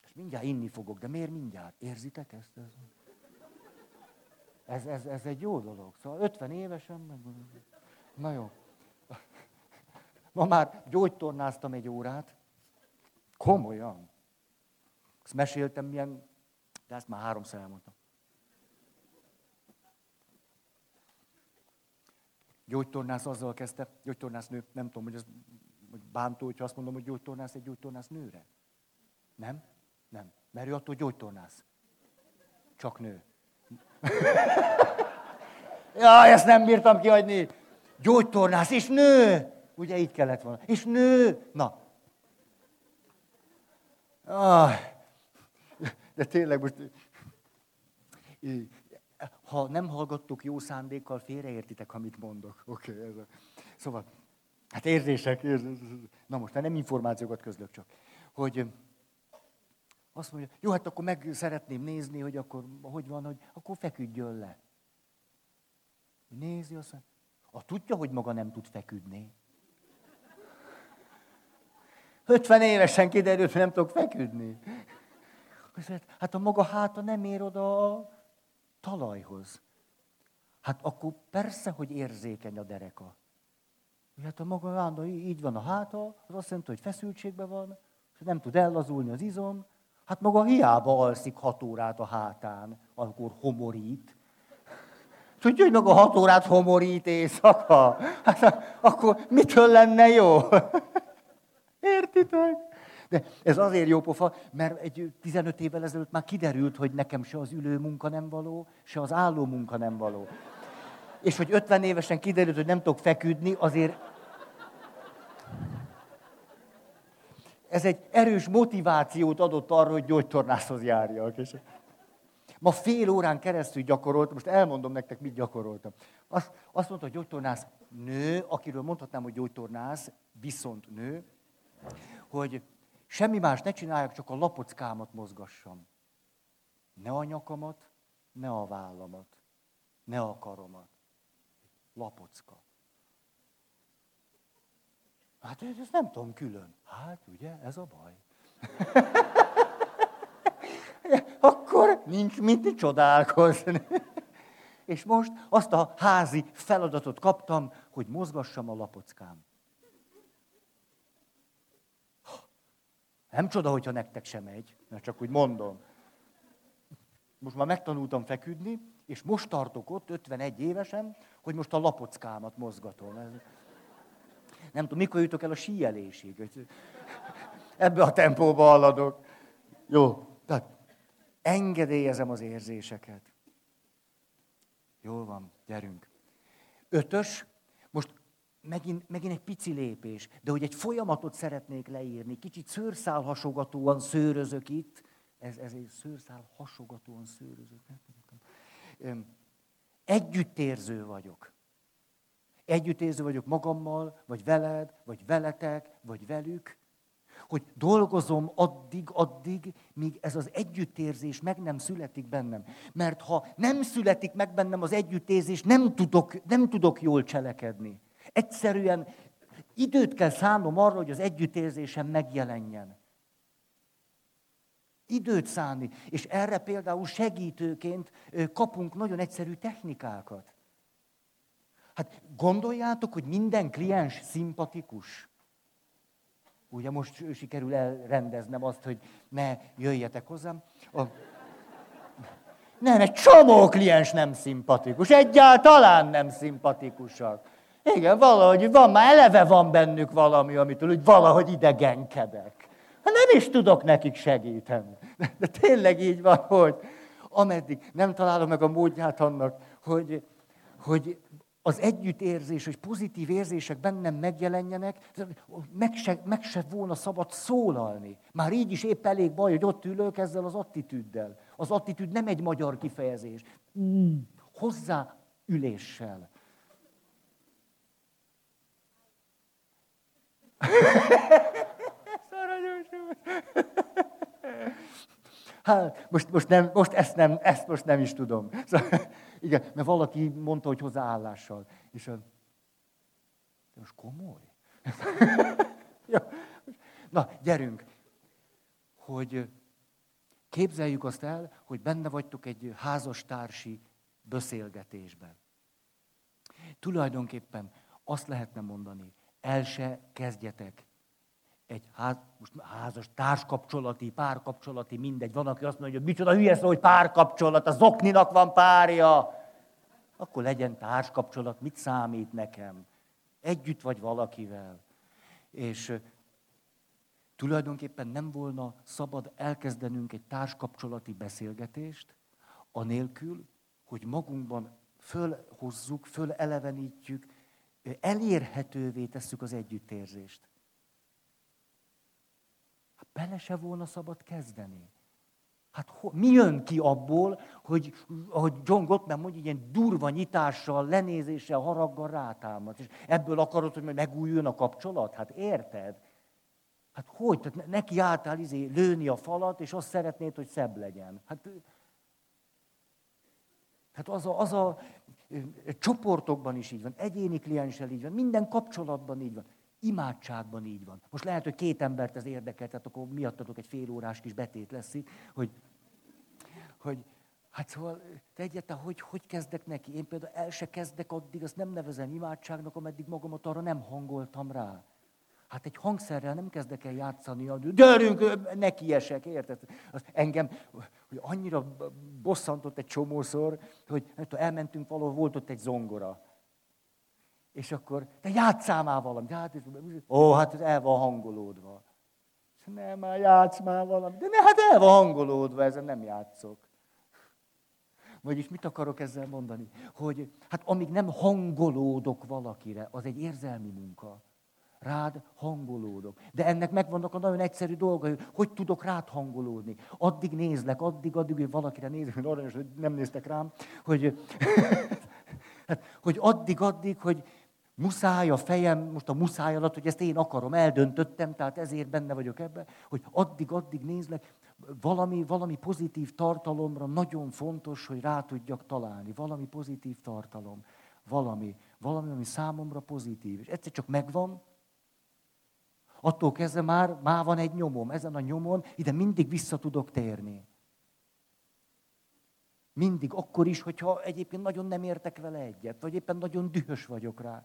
és mindjárt inni fogok, de miért mindjárt? Érzitek ezt? Ez, ez, ez, ez egy jó dolog. Szóval 50 évesen, meg... Na jó. Ma már gyógytornáztam egy órát. Komolyan. Ezt meséltem milyen, de ezt már háromszor elmondtam. Gyógytornász azzal kezdte, gyógytornász nő, nem tudom, hogy ez hogy bántó, hogyha azt mondom, hogy gyógytornász egy gyógytornász nőre. Nem? Nem. Mert ő attól gyógytornász. Csak nő. ja, ezt nem bírtam kihagyni. Gyógytornász, és nő. Ugye így kellett volna. És nő. Na. Ah. De tényleg most ha nem hallgattok jó szándékkal, félreértitek, amit mondok. Oké, okay, ez a... Szóval, hát érzések, érzések. Na most, nem információkat közlök csak. Hogy azt mondja, jó, hát akkor meg szeretném nézni, hogy akkor hogy van, hogy akkor feküdjön le. Nézi, azt mondja, a tudja, hogy maga nem tud feküdni. 50 évesen kiderült, hogy nem tudok feküdni. Hát a maga háta nem ér oda a talajhoz. Hát akkor persze, hogy érzékeny a dereka. Hát a maga állandó így van a háta, az azt jelenti, hogy feszültségben van, és nem tud ellazulni az izom. Hát maga hiába alszik hat órát a hátán, akkor homorít. Tudja, hogy maga hat órát homorít éjszaka? Hát akkor mitől lenne jó? Értitek? De ez azért jó pofa, mert egy 15 évvel ezelőtt már kiderült, hogy nekem se az ülő munka nem való, se az álló munka nem való. És hogy 50 évesen kiderült, hogy nem tudok feküdni, azért ez egy erős motivációt adott arra, hogy gyógytornászhoz járjak. És Ma fél órán keresztül gyakoroltam, most elmondom nektek, mit gyakoroltam. Azt, azt mondta, hogy gyógytornász nő, akiről mondhatnám, hogy gyógytornász, viszont nő, hogy semmi más ne csináljak, csak a lapockámat mozgassam. Ne a nyakamat, ne a vállamat, ne a karomat. Lapocka. Hát ezt nem tudom külön. Hát ugye, ez a baj. Akkor nincs mit csodálkozni. És most azt a házi feladatot kaptam, hogy mozgassam a lapockám. Nem csoda, hogyha nektek sem megy, mert csak úgy mondom. Most már megtanultam feküdni, és most tartok ott, 51 évesen, hogy most a lapockámat mozgatom. Nem tudom, mikor jutok el a síelésig. Ebbe a tempóba haladok. Jó, tehát engedélyezem az érzéseket. Jól van, gyerünk. Ötös, most megint, megint egy pici lépés, de hogy egy folyamatot szeretnék leírni, kicsit szőrszál hasogatóan szőrözök itt, ez, egy szőrszál hasogatóan szőrözök. Együttérző vagyok. Együttérző vagyok magammal, vagy veled, vagy veletek, vagy velük hogy dolgozom addig, addig, míg ez az együttérzés meg nem születik bennem. Mert ha nem születik meg bennem az együttérzés, nem tudok, nem tudok jól cselekedni. Egyszerűen időt kell szánnom arra, hogy az együttérzésem megjelenjen. Időt szánni. És erre például segítőként kapunk nagyon egyszerű technikákat. Hát gondoljátok, hogy minden kliens szimpatikus. Ugye most sikerül elrendeznem azt, hogy ne jöjjetek hozzám. A... Nem, egy csomó kliens nem szimpatikus, egyáltalán nem szimpatikusak. Igen, valahogy van, már eleve van bennük valami, amitől úgy valahogy idegenkedek. Hát nem is tudok nekik segíteni. De, tényleg így van, hogy ameddig nem találom meg a módját annak, hogy, hogy az együttérzés, hogy pozitív érzések bennem megjelenjenek, meg se, meg se volna szabad szólalni. Már így is épp elég baj, hogy ott ülök ezzel az attitűddel. Az attitűd nem egy magyar kifejezés. Mm. Hozzá üléssel. Hát, most, most, nem, most, ezt, nem, ezt most nem is tudom. Szóval, igen, mert valaki mondta, hogy hozzáállással. És a, most komoly? ja. Na, gyerünk, hogy képzeljük azt el, hogy benne vagytok egy házastársi beszélgetésben. Tulajdonképpen azt lehetne mondani, el se kezdjetek egy ház, most házas, társkapcsolati, párkapcsolati, mindegy. Van, aki azt mondja, hogy micsoda hülye szó, hogy párkapcsolat, a zokninak van párja. Akkor legyen társkapcsolat, mit számít nekem? Együtt vagy valakivel. És tulajdonképpen nem volna szabad elkezdenünk egy társkapcsolati beszélgetést, anélkül, hogy magunkban fölhozzuk, fölelevenítjük, elérhetővé tesszük az együttérzést bele se volna szabad kezdeni. Hát mi jön ki abból, hogy, hogy John Gottman mondja, ilyen durva nyitással, lenézéssel, haraggal rátámad. És ebből akarod, hogy megújuljon a kapcsolat? Hát érted? Hát hogy? Tehát neki álltál izé lőni a falat, és azt szeretnéd, hogy szebb legyen. Hát, hát az a, az a csoportokban is így van, egyéni klienssel így van, minden kapcsolatban így van. Imádságban így van. Most lehet, hogy két embert ez érdekel, tehát akkor miattatok egy fél órás kis betét lesz itt, hogy, hogy hát szóval te hogy, hogy kezdek neki? Én például el se kezdek addig, azt nem nevezem imádságnak, ameddig magamat arra nem hangoltam rá. Hát egy hangszerrel nem kezdek el játszani, gyerünk, neki esek, érted? Az engem hogy annyira bosszantott egy csomószor, hogy nem tudom, elmentünk valahol, volt ott egy zongora. És akkor, te játszál már valamit. Hát, ó, hát ez el van hangolódva. Nem, már játsz már valamit. De ne, hát el van hangolódva, ezen nem játszok. Vagyis mit akarok ezzel mondani? Hogy hát amíg nem hangolódok valakire, az egy érzelmi munka. rád hangolódok. De ennek megvannak a nagyon egyszerű dolgai, hogy hogy tudok rád hangolódni. Addig nézlek, addig, addig, hogy valakire nézek, hogy aranyos, hogy nem néztek rám, hogy, hát, hogy addig, addig, hogy muszáj a fejem, most a muszáj alatt, hogy ezt én akarom, eldöntöttem, tehát ezért benne vagyok ebben, hogy addig, addig nézlek, valami, valami pozitív tartalomra nagyon fontos, hogy rá tudjak találni. Valami pozitív tartalom. Valami, valami, ami számomra pozitív. És egyszer csak megvan, attól kezdve már, már van egy nyomom. Ezen a nyomon ide mindig vissza tudok térni. Mindig, akkor is, hogyha egyébként nagyon nem értek vele egyet, vagy éppen nagyon dühös vagyok rá.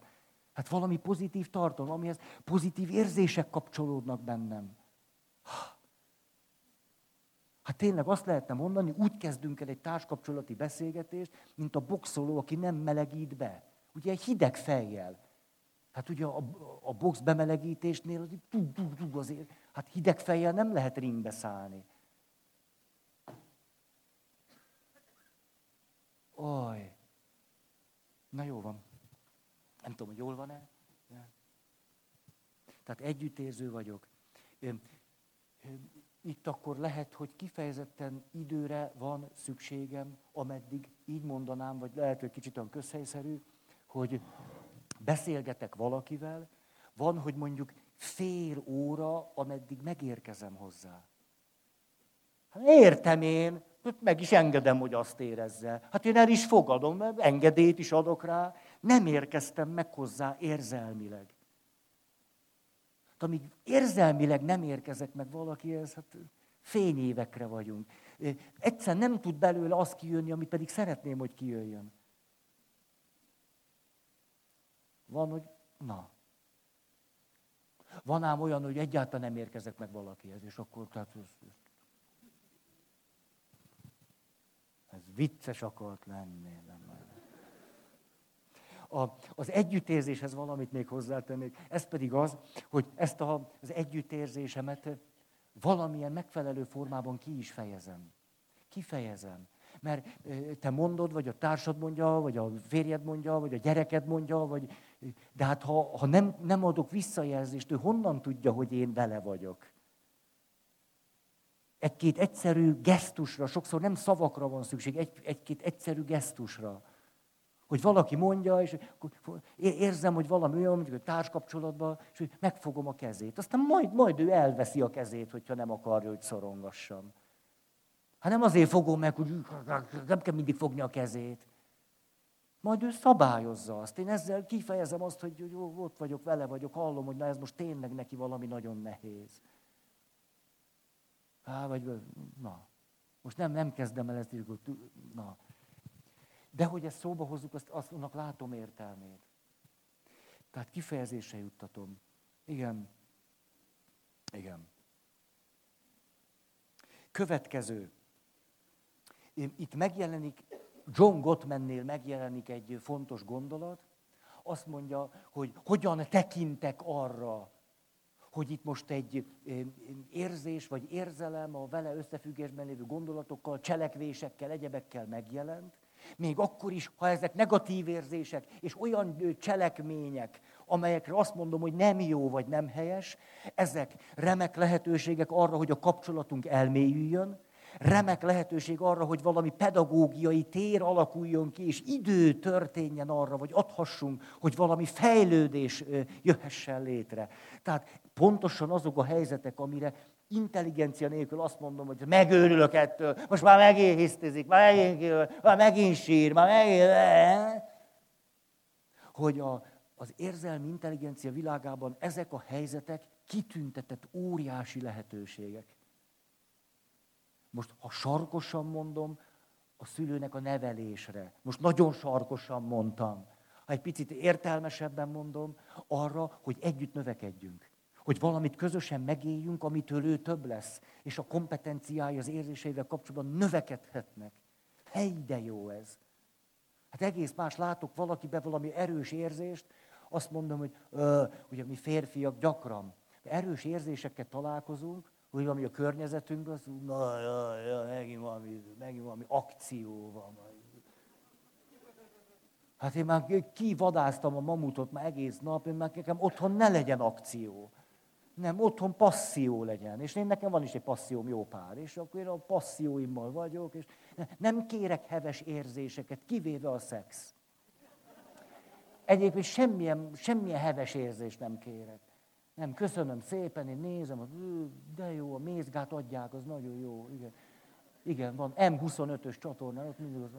Hát valami pozitív tartalom, amihez pozitív érzések kapcsolódnak bennem. Hát tényleg azt lehetne mondani, úgy kezdünk el egy társkapcsolati beszélgetést, mint a boxoló, aki nem melegít be. Ugye egy hideg fejjel. Hát ugye a, a box bemelegítésnél az, tuk, azért, hát hideg fejjel nem lehet ringbe szállni. Oj. Na jó van. Nem tudom, hogy jól van-e. Tehát együttérző vagyok itt akkor lehet, hogy kifejezetten időre van szükségem, ameddig így mondanám, vagy lehet, hogy kicsit olyan közhelyszerű, hogy beszélgetek valakivel, van, hogy mondjuk fél óra, ameddig megérkezem hozzá. Hát értem én, meg is engedem, hogy azt érezze. Hát én el is fogadom, mert engedélyt is adok rá. Nem érkeztem meg hozzá érzelmileg amíg érzelmileg nem érkezek meg valakihez, hát fényévekre vagyunk. Egyszer nem tud belőle az kijönni, amit pedig szeretném, hogy kijöjjön. Van, hogy na. Van ám olyan, hogy egyáltalán nem érkezek meg valakihez, és akkor tehát ez, ez vicces akart lenni. Nem a, az együttérzéshez valamit még hozzátennék. Ez pedig az, hogy ezt a, az együttérzésemet valamilyen megfelelő formában ki is fejezem. Kifejezem. Mert te mondod, vagy a társad mondja, vagy a férjed mondja, vagy a gyereked mondja, vagy... de hát ha, ha nem, nem adok visszajelzést, ő honnan tudja, hogy én vele vagyok? Egy-két egyszerű gesztusra, sokszor nem szavakra van szükség, egy, egy-két egyszerű gesztusra. Hogy valaki mondja, és érzem, hogy valami olyan, mondjuk a társkapcsolatban, és hogy megfogom a kezét. Aztán majd, majd ő elveszi a kezét, hogyha nem akarja, hogy szorongassam. Hát nem azért fogom meg, hogy nem kell mindig fogni a kezét. Majd ő szabályozza azt. Én ezzel kifejezem azt, hogy jó, ott vagyok, vele vagyok, hallom, hogy na ez most tényleg neki valami nagyon nehéz. Há, vagy, na, most nem, nem kezdem el ezt, na, de hogy ezt szóba hozzuk, azt, azt annak látom értelmét. Tehát kifejezésre juttatom. Igen. Igen. Következő. Itt megjelenik, John Gottmannél megjelenik egy fontos gondolat. Azt mondja, hogy hogyan tekintek arra, hogy itt most egy érzés vagy érzelem a vele összefüggésben lévő gondolatokkal, cselekvésekkel, egyebekkel megjelent, még akkor is, ha ezek negatív érzések, és olyan cselekmények, amelyekre azt mondom, hogy nem jó vagy nem helyes, ezek remek lehetőségek arra, hogy a kapcsolatunk elmélyüljön, remek lehetőség arra, hogy valami pedagógiai tér alakuljon ki, és idő történjen arra, vagy adhassunk, hogy valami fejlődés jöhessen létre. Tehát pontosan azok a helyzetek, amire intelligencia nélkül azt mondom, hogy megőrülök ettől, most már megint hisztizik, már megint, már megint sír, már megint... Hogy a, az érzelmi intelligencia világában ezek a helyzetek kitüntetett óriási lehetőségek. Most, ha sarkosan mondom, a szülőnek a nevelésre. Most nagyon sarkosan mondtam. Ha egy picit értelmesebben mondom, arra, hogy együtt növekedjünk hogy valamit közösen megéljünk, amitől ő több lesz, és a kompetenciái az érzéseivel kapcsolatban növekedhetnek. Hely, de jó ez. Hát egész más látok valakibe valami erős érzést, azt mondom, hogy ö, ugye mi férfiak gyakran erős érzéseket találkozunk, hogy valami a környezetünkben, az, na, ja, ja, megint, valami, megint valami akció van. Hát én már kivadáztam a mamutot már egész nap, én már nekem otthon ne legyen akció. Nem, otthon passzió legyen. És én nekem van is egy passzióm, jó pár. És akkor én a passzióimmal vagyok, és nem kérek heves érzéseket, kivéve a szex. Egyébként semmilyen, semmilyen heves érzést nem kérek. Nem, köszönöm szépen, én nézem, de jó, a mézgát adják, az nagyon jó. Igen, igen van M25-ös csatorna, ott mindig az,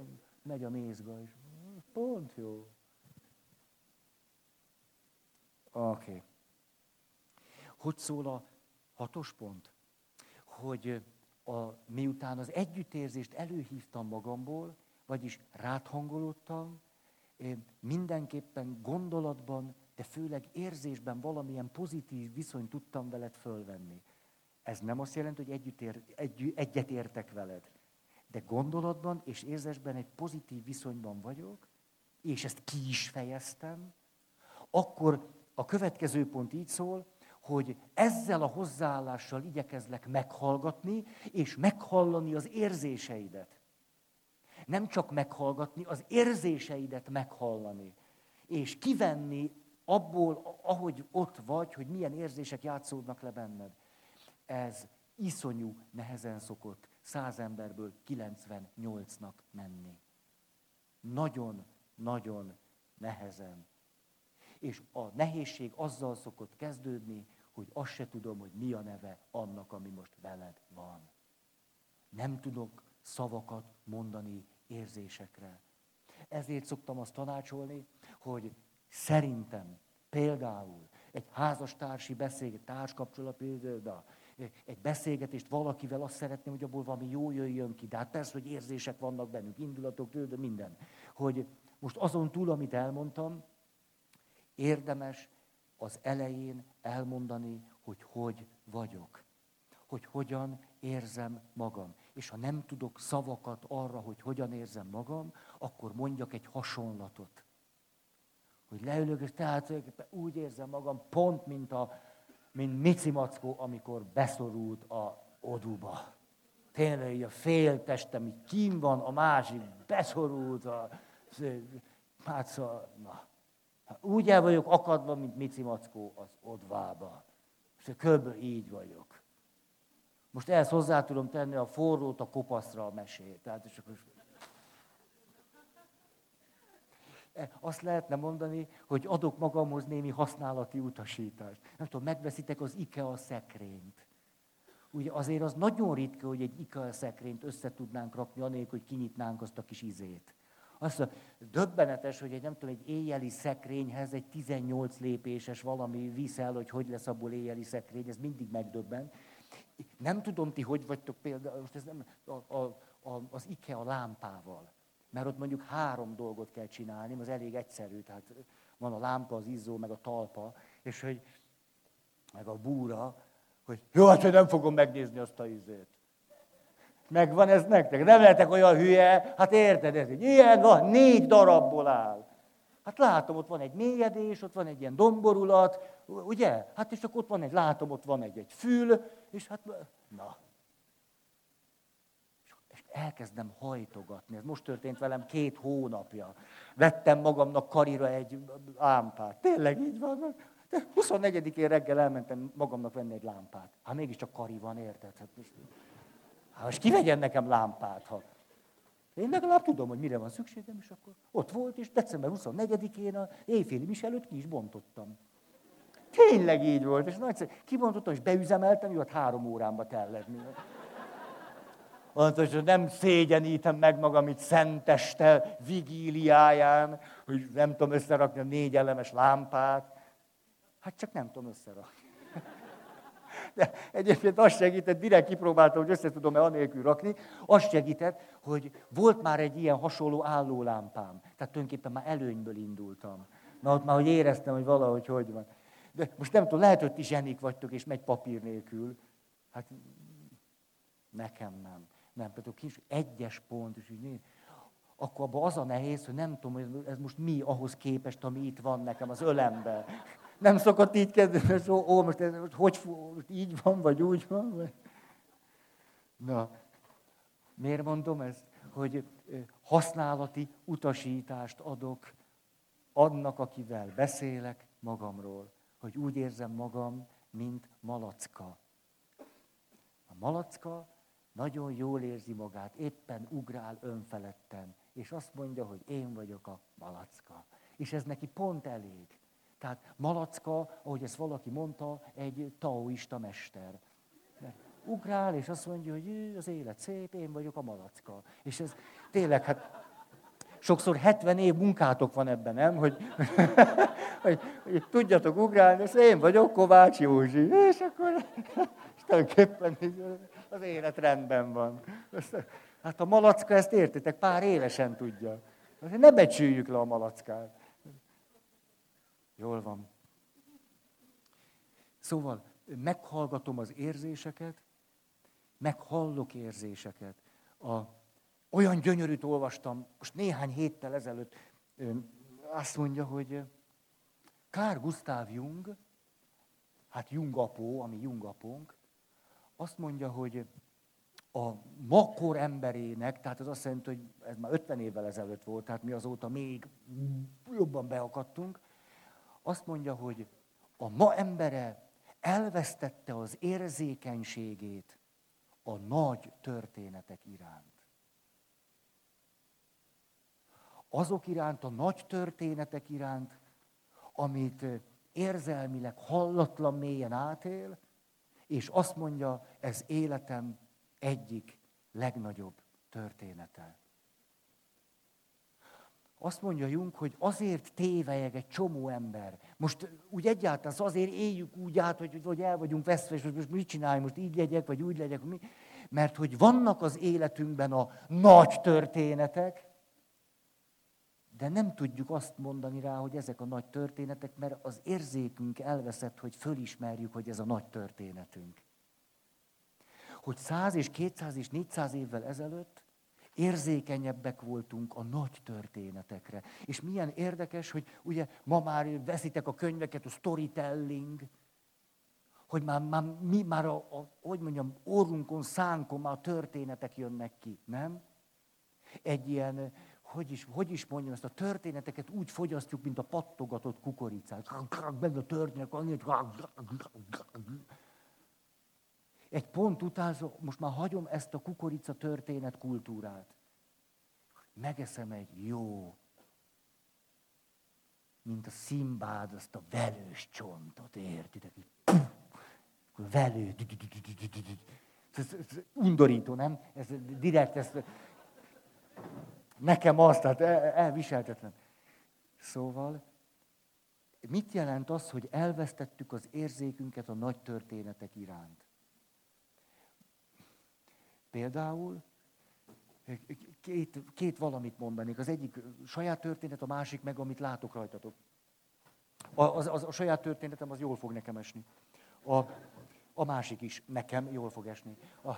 megy a mézga is. Pont jó. Oké. Okay. Hogy szól a hatos pont? Hogy a, miután az együttérzést előhívtam magamból, vagyis ráthangolódtam, mindenképpen gondolatban, de főleg érzésben valamilyen pozitív viszonyt tudtam veled fölvenni. Ez nem azt jelenti, hogy együtt ér, egy, egyet értek veled. De gondolatban és érzésben egy pozitív viszonyban vagyok, és ezt ki is fejeztem, akkor a következő pont így szól, hogy ezzel a hozzáállással igyekezlek meghallgatni, és meghallani az érzéseidet. Nem csak meghallgatni, az érzéseidet meghallani. És kivenni abból, ahogy ott vagy, hogy milyen érzések játszódnak le benned. Ez iszonyú nehezen szokott száz emberből 98-nak menni. Nagyon, nagyon nehezen. És a nehézség azzal szokott kezdődni, hogy azt se tudom, hogy mi a neve annak, ami most veled van. Nem tudok szavakat mondani érzésekre. Ezért szoktam azt tanácsolni, hogy szerintem például egy házastársi beszélget, társkapcsolat, egy beszélgetést valakivel azt szeretném, hogy abból valami jó jöjjön ki. De hát persze, hogy érzések vannak bennünk, indulatok, de minden. Hogy most azon túl, amit elmondtam, érdemes az elején elmondani, hogy hogy vagyok. Hogy hogyan érzem magam. És ha nem tudok szavakat arra, hogy hogyan érzem magam, akkor mondjak egy hasonlatot. Hogy leülök, és tehát úgy érzem magam, pont mint, a, mint Mici Mackó, amikor beszorult a oduba. Tényleg a fél testem így kín van, a másik beszorult a... Hát szóval, na. Úgy el vagyok akadva, mint Mici Mackó az odvába. És kb. így vagyok. Most ehhez hozzá tudom tenni a forrót a kopaszra a mesét. Tehát és akkor azt lehetne mondani, hogy adok magamhoz némi használati utasítást. Nem tudom, megveszitek az IKEA szekrényt. Ugye azért az nagyon ritka, hogy egy IKEA szekrényt össze tudnánk rakni, anélkül, hogy kinyitnánk azt a kis izét. Azt a döbbenetes, hogy egy, nem tudom, egy éjjeli szekrényhez egy 18 lépéses valami viszel, hogy hogy lesz abból éjjeli szekrény, ez mindig megdöbben. Nem tudom ti, hogy vagytok például, most ez nem, a, a, a, az IKEA lámpával. Mert ott mondjuk három dolgot kell csinálni, az elég egyszerű, tehát van a lámpa, az izzó, meg a talpa, és hogy meg a búra, hogy jó, hát nem fogom megnézni azt a izét. Megvan ez nektek? Nem lehetek olyan hülye, hát érted, ez egy ilyen van, négy darabból áll. Hát látom, ott van egy mélyedés, ott van egy ilyen domborulat, ugye? Hát és akkor ott van egy, látom, ott van egy, egy fül, és hát, na. És elkezdem hajtogatni. Ez most történt velem két hónapja. Vettem magamnak karira egy lámpát. Tényleg így van. De 24-én reggel elmentem magamnak venni egy lámpát. Hát mégiscsak kari van, érted? Hát hát most kivegyen nekem lámpát, ha... Én legalább tudom, hogy mire van szükségem, és akkor ott volt, és december 24-én a éjféli mis előtt ki is bontottam. Tényleg így volt, és nagyszerű. Kibontottam, és beüzemeltem, jó, hát három órámba telledni. Mondta, hogy nem szégyenítem meg magam itt szenteste vigíliáján, hogy nem tudom összerakni a négy elemes lámpát. Hát csak nem tudom összerakni. De egyébként azt segített, direkt kipróbáltam, hogy össze tudom-e anélkül rakni, azt segített, hogy volt már egy ilyen hasonló állólámpám. Tehát tulajdonképpen már előnyből indultam. Na ott már, hogy éreztem, hogy valahogy hogy van. De most nem tudom, lehet, hogy ti zsenik vagytok, és megy papír nélkül. Hát nekem nem. Nem, például kis egyes pont, és így akkor abban az a nehéz, hogy nem tudom, hogy ez most mi ahhoz képest, ami itt van nekem az ölemben. Nem szokott így kezdeni, hogy ó, ó, most, ez, most hogy most így van, vagy úgy van. Vagy... Na, miért mondom ezt? Hogy használati utasítást adok annak, akivel beszélek magamról, hogy úgy érzem magam, mint malacka. A malacka nagyon jól érzi magát, éppen ugrál önfeledten, és azt mondja, hogy én vagyok a malacka. És ez neki pont elég. Tehát malacka, ahogy ezt valaki mondta, egy taoista mester. Ugrál, és azt mondja, hogy az élet szép, én vagyok a malacka. És ez tényleg, hát sokszor 70 év munkátok van ebben, nem? Hogy, hogy, hogy tudjatok ugrálni, és én vagyok Kovács Józsi. És akkor és tulajdonképpen az élet rendben van. Hát a malacka ezt értitek, pár évesen tudja. Ne becsüljük le a malackát. Jól van. Szóval meghallgatom az érzéseket, meghallok érzéseket. A, olyan gyönyörűt olvastam, most néhány héttel ezelőtt, azt mondja, hogy Kár Gustav Jung, hát Jung apó, ami Jung apónk, azt mondja, hogy a makor emberének, tehát az azt jelenti, hogy ez már 50 évvel ezelőtt volt, tehát mi azóta még jobban beakadtunk, azt mondja, hogy a ma embere elvesztette az érzékenységét a nagy történetek iránt. Azok iránt, a nagy történetek iránt, amit érzelmileg hallatlan mélyen átél, és azt mondja, ez életem egyik legnagyobb története. Azt mondja Jung, hogy azért tévejeg egy csomó ember. Most úgy egyáltalán az azért éljük úgy át, hogy, hogy el vagyunk veszve, és most mit csináljunk, most így legyek, vagy úgy legyek. Mi? Mert hogy vannak az életünkben a nagy történetek, de nem tudjuk azt mondani rá, hogy ezek a nagy történetek, mert az érzékünk elveszett, hogy fölismerjük, hogy ez a nagy történetünk. Hogy száz és kétszáz és négyszáz évvel ezelőtt érzékenyebbek voltunk a nagy történetekre. És milyen érdekes, hogy ugye ma már veszitek a könyveket, a storytelling, hogy már, már, mi, már a, a, hogy mondjam, orrunkon, szánkon már a történetek jönnek ki, nem? Egy ilyen, hogy is, hogy is mondjam, ezt a történeteket úgy fogyasztjuk, mint a pattogatott kukoricát. Meg a történet, egy pont után, most már hagyom ezt a kukorica történet kultúrát. Megeszem egy jó, mint a szimbád, azt a velős csontot, értitek? Velő. Ez undorító, nem? Ez direkt, ez, nekem azt, tehát elviseltetlen. Szóval, mit jelent az, hogy elvesztettük az érzékünket a nagy történetek iránt? Például két, két valamit mondanék. Az egyik saját történet, a másik meg, amit látok rajtatok. A, az, az, a saját történetem az jól fog nekem esni. A, a másik is nekem jól fog esni. A,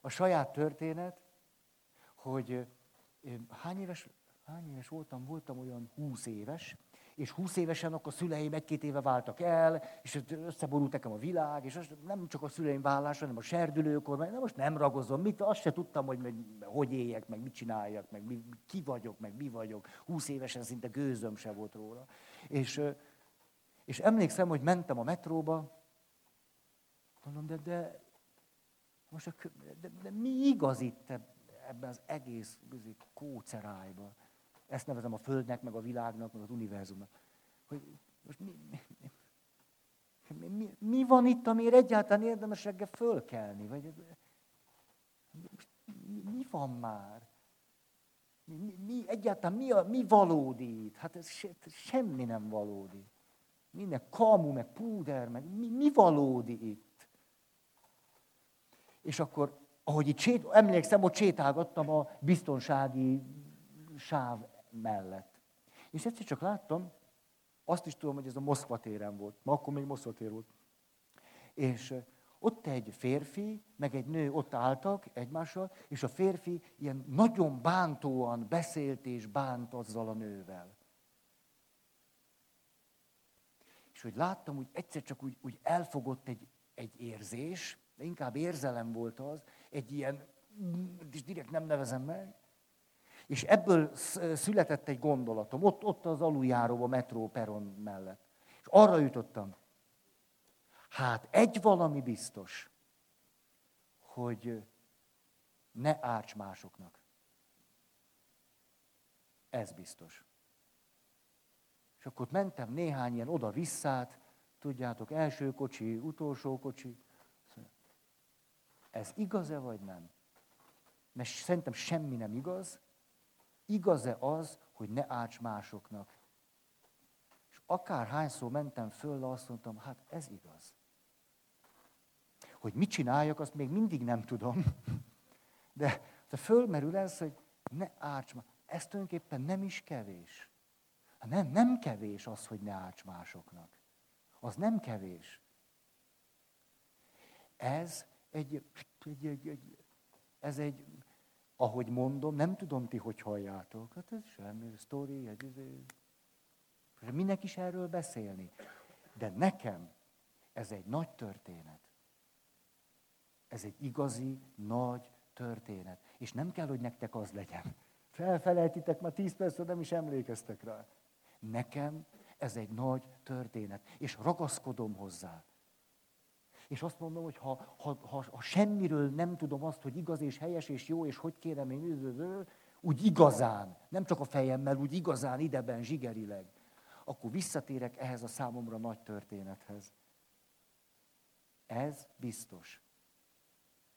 a saját történet, hogy hány éves, hány éves voltam, voltam olyan húsz éves, és 20 évesen akkor a szüleim egy-két éve váltak el, és összeborult nekem a világ, és nem csak a szüleim vállása, hanem a serdülőkor, mert most nem ragozom, mit, azt se tudtam, hogy meg, hogy éljek, meg mit csináljak, meg mi, ki vagyok, meg mi vagyok. 20 évesen szinte gőzöm se volt róla. És, és emlékszem, hogy mentem a metróba, mondom, de, de most a, de, de mi igaz itt ebben az egész kócerájban? Ezt nevezem a Földnek, meg a világnak, meg az univerzumnak. Hogy most mi, mi, mi, mi van itt, amiért egyáltalán érdemes reggel fölkelni? Vagy, mi, mi van már? Mi, mi, mi, egyáltalán mi, a, mi valódi itt? Hát ez se, semmi nem valódi. Minden kamu, meg púder, meg mi, mi valódi itt? És akkor, ahogy itt emlékszem, hogy sétálgattam a biztonsági sáv mellett. És egyszer csak láttam, azt is tudom, hogy ez a Moszkva téren volt. Ma akkor még Moszkva tér volt. És ott egy férfi, meg egy nő ott álltak egymással, és a férfi ilyen nagyon bántóan beszélt és bánt azzal a nővel. És hogy láttam, hogy egyszer csak úgy, úgy elfogott egy, egy érzés, de inkább érzelem volt az, egy ilyen, és direkt nem nevezem meg, És ebből született egy gondolatom, ott, ott az aluljáróban, metró peron mellett. És arra jutottam, hát egy valami biztos, hogy ne árts másoknak. Ez biztos. És akkor mentem néhány ilyen oda-visszát, tudjátok, első kocsi, utolsó kocsi. Ez igaz-e vagy nem? Mert szerintem semmi nem igaz. Igaz-e az, hogy ne árts másoknak? És akárhányszor mentem föl, azt mondtam, hát ez igaz. Hogy mit csináljak, azt még mindig nem tudom. De, de fölmerül ez, hogy ne árts másoknak. Ez tulajdonképpen nem is kevés. Nem, nem kevés az, hogy ne árts másoknak. Az nem kevés. Ez egy, egy, egy, egy, ez egy, ahogy mondom, nem tudom ti, hogy halljátok. Hát ez semmi, sztori, ez, ez, ez. Minek is erről beszélni. De nekem ez egy nagy történet. Ez egy igazi, nagy történet. És nem kell, hogy nektek az legyen. Felfelejtitek, már tíz percre nem is emlékeztek rá. Nekem ez egy nagy történet, és ragaszkodom hozzá. És azt mondom, hogy ha, ha, ha, ha semmiről nem tudom azt, hogy igaz és helyes és jó, és hogy kérem én, úgy igazán, nem csak a fejemmel, úgy igazán ideben, zsigerileg, akkor visszatérek ehhez a számomra nagy történethez. Ez biztos,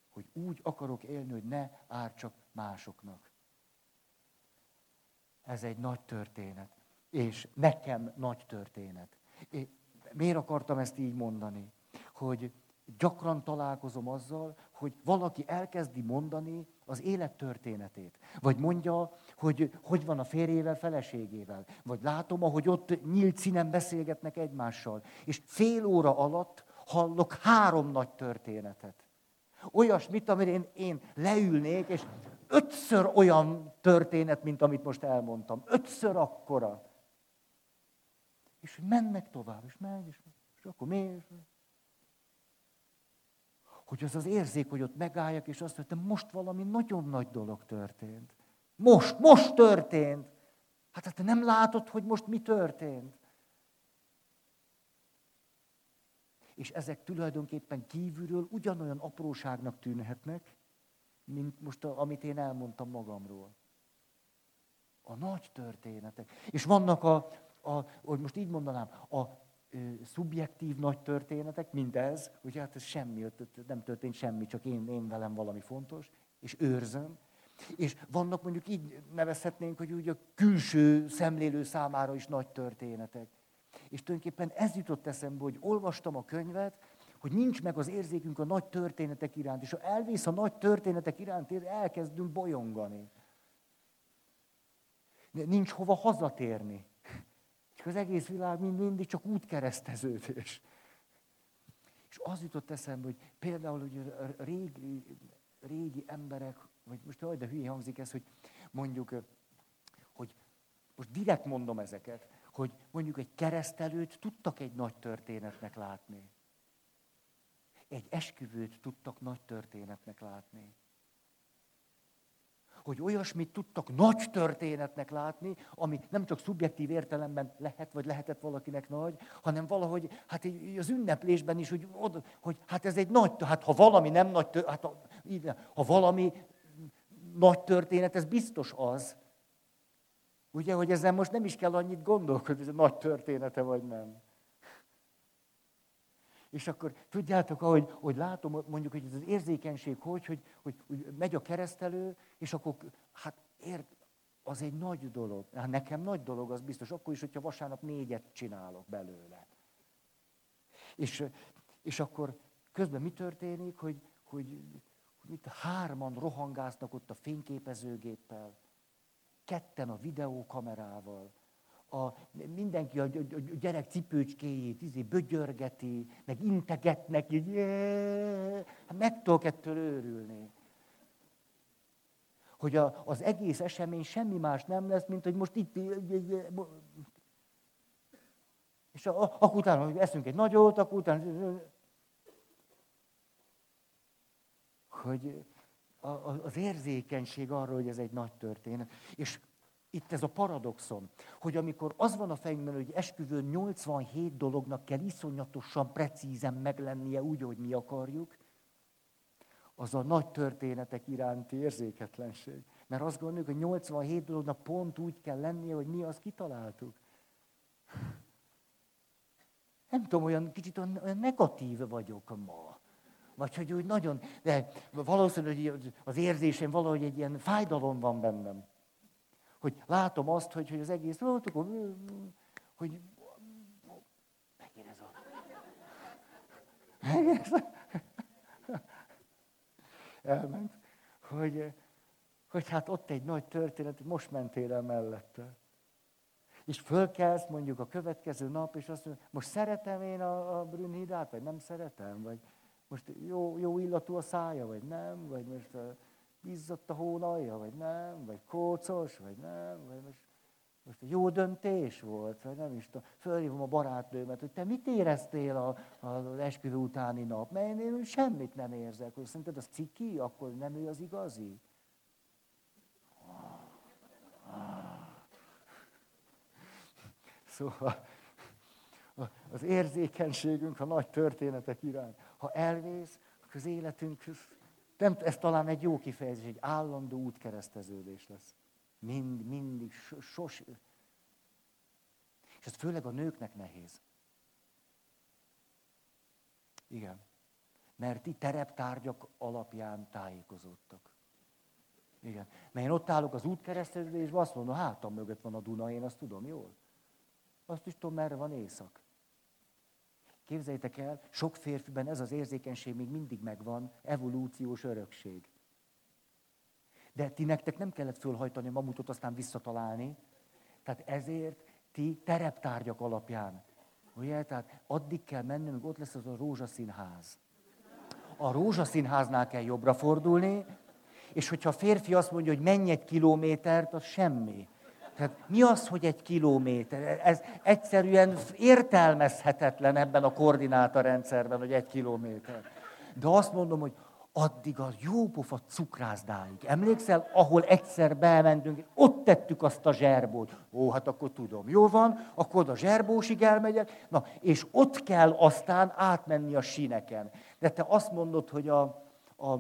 hogy úgy akarok élni, hogy ne ártsak másoknak. Ez egy nagy történet. És nekem nagy történet. Én miért akartam ezt így mondani? Hogy gyakran találkozom azzal, hogy valaki elkezdi mondani az élet történetét. Vagy mondja, hogy hogy van a férjével, feleségével. Vagy látom, ahogy ott nyílt színen beszélgetnek egymással. És fél óra alatt hallok három nagy történetet. Olyasmit, amire én, én leülnék, és ötször olyan történet, mint amit most elmondtam. Ötször akkora. És mennek tovább, és megy, és, és akkor mi? Hogy az az érzék, hogy ott megálljak, és azt mondtam, most valami nagyon nagy dolog történt. Most, most történt. Hát, hát te nem látod, hogy most mi történt. És ezek tulajdonképpen kívülről ugyanolyan apróságnak tűnhetnek, mint most, a, amit én elmondtam magamról. A nagy történetek. És vannak a, a hogy most így mondanám, a szubjektív nagy történetek, mint ez, hogy hát ez semmi, nem történt semmi, csak én, én velem valami fontos, és őrzöm. És vannak mondjuk így nevezhetnénk, hogy úgy a külső szemlélő számára is nagy történetek. És tulajdonképpen ez jutott eszembe, hogy olvastam a könyvet, hogy nincs meg az érzékünk a nagy történetek iránt. És ha elvész a nagy történetek iránt, elkezdünk bolyongani. Nincs hova hazatérni. Csak az egész világ mind mindig csak útkereszteződés. És az jutott eszembe, hogy például hogy régi, régi emberek, vagy most jaj, de hülye hangzik ez, hogy mondjuk, hogy most direkt mondom ezeket, hogy mondjuk egy keresztelőt tudtak egy nagy történetnek látni egy esküvőt tudtak nagy történetnek látni. Hogy olyasmit tudtak nagy történetnek látni, ami nem csak szubjektív értelemben lehet, vagy lehetett valakinek nagy, hanem valahogy, hát az ünneplésben is, hogy, hogy hát ez egy nagy, hát ha valami nem nagy, hát ha, ha valami nagy történet, ez biztos az. Ugye, hogy ezzel most nem is kell annyit gondolkodni, hogy ez nagy története vagy nem. És akkor tudjátok, ahogy hogy látom, mondjuk, hogy ez az érzékenység, hogy, hogy, hogy, hogy megy a keresztelő, és akkor, hát ért, az egy nagy dolog. Hát nekem nagy dolog, az biztos, akkor is, hogyha vasárnap négyet csinálok belőle. És, és akkor közben mi történik, hogy, hogy, hogy mit hárman rohangásznak ott a fényképezőgéppel, ketten a videókamerával, a, mindenki a, gyerek cipőcskéjét izé, bögyörgeti, meg integetnek, így, hát meg tudok ettől őrülni. Hogy a, az egész esemény semmi más nem lesz, mint hogy most itt... És akkor utána, hogy eszünk egy nagyot, akkor utána... Hogy az érzékenység arra, hogy ez egy nagy történet. És itt ez a paradoxon, hogy amikor az van a fejünkben, hogy esküvőn 87 dolognak kell iszonyatosan precízen meglennie úgy, hogy mi akarjuk, az a nagy történetek iránti érzéketlenség. Mert azt gondoljuk, hogy 87 dolognak pont úgy kell lennie, hogy mi azt kitaláltuk. Nem tudom, olyan kicsit olyan negatív vagyok ma. Vagy hogy úgy nagyon, de valószínűleg az érzésem valahogy egy ilyen fájdalom van bennem. Hogy látom azt, hogy, hogy az egész, hogy megint ez a... Megint ez a... Elment, hogy, hogy hát ott egy nagy történet, most mentél el mellette. És fölkelsz mondjuk a következő nap, és azt mondja, most szeretem én a, a Brünnhidát, vagy nem szeretem, vagy most jó, jó illatú a szája, vagy nem, vagy most a, izzott a hónalja, vagy nem, vagy kócos, vagy nem, vagy most, most jó döntés volt, vagy nem is tudom. Fölhívom a barátnőmet, hogy te mit éreztél a, az esküvő utáni nap? Mert én, én semmit nem érzek. Hogy szerinted az ciki, akkor nem ő az igazi? Szóval az érzékenységünk a nagy történetek iránt. Ha elvész, akkor az életünk, nem, ez talán egy jó kifejezés, egy állandó útkereszteződés lesz. Mind, mindig, sos. És ez főleg a nőknek nehéz. Igen. Mert ti tereptárgyak alapján tájékozódtak. Igen. Mert én ott állok az útkereszteződésben, azt mondom, hátam mögött van a Duna, én azt tudom jól. Azt is tudom, merre van éjszak. Képzeljétek el, sok férfiben ez az érzékenység még mindig megvan, evolúciós örökség. De ti nektek nem kellett fölhajtani a mamutot, aztán visszatalálni. Tehát ezért ti tereptárgyak alapján. Ugye? Tehát addig kell menni, míg ott lesz az a rózsaszínház. A rózsaszínháznál kell jobbra fordulni, és hogyha a férfi azt mondja, hogy menj egy kilométert, az semmi. Tehát mi az, hogy egy kilométer? Ez egyszerűen értelmezhetetlen ebben a koordinátorrendszerben, hogy egy kilométer. De azt mondom, hogy addig a jópofa cukrászdáig. Emlékszel, ahol egyszer bementünk, ott tettük azt a zserbót. Ó, hát akkor tudom, jó van, akkor a zserbósig elmegyek, na, és ott kell aztán átmenni a sineken. De te azt mondod, hogy a, a,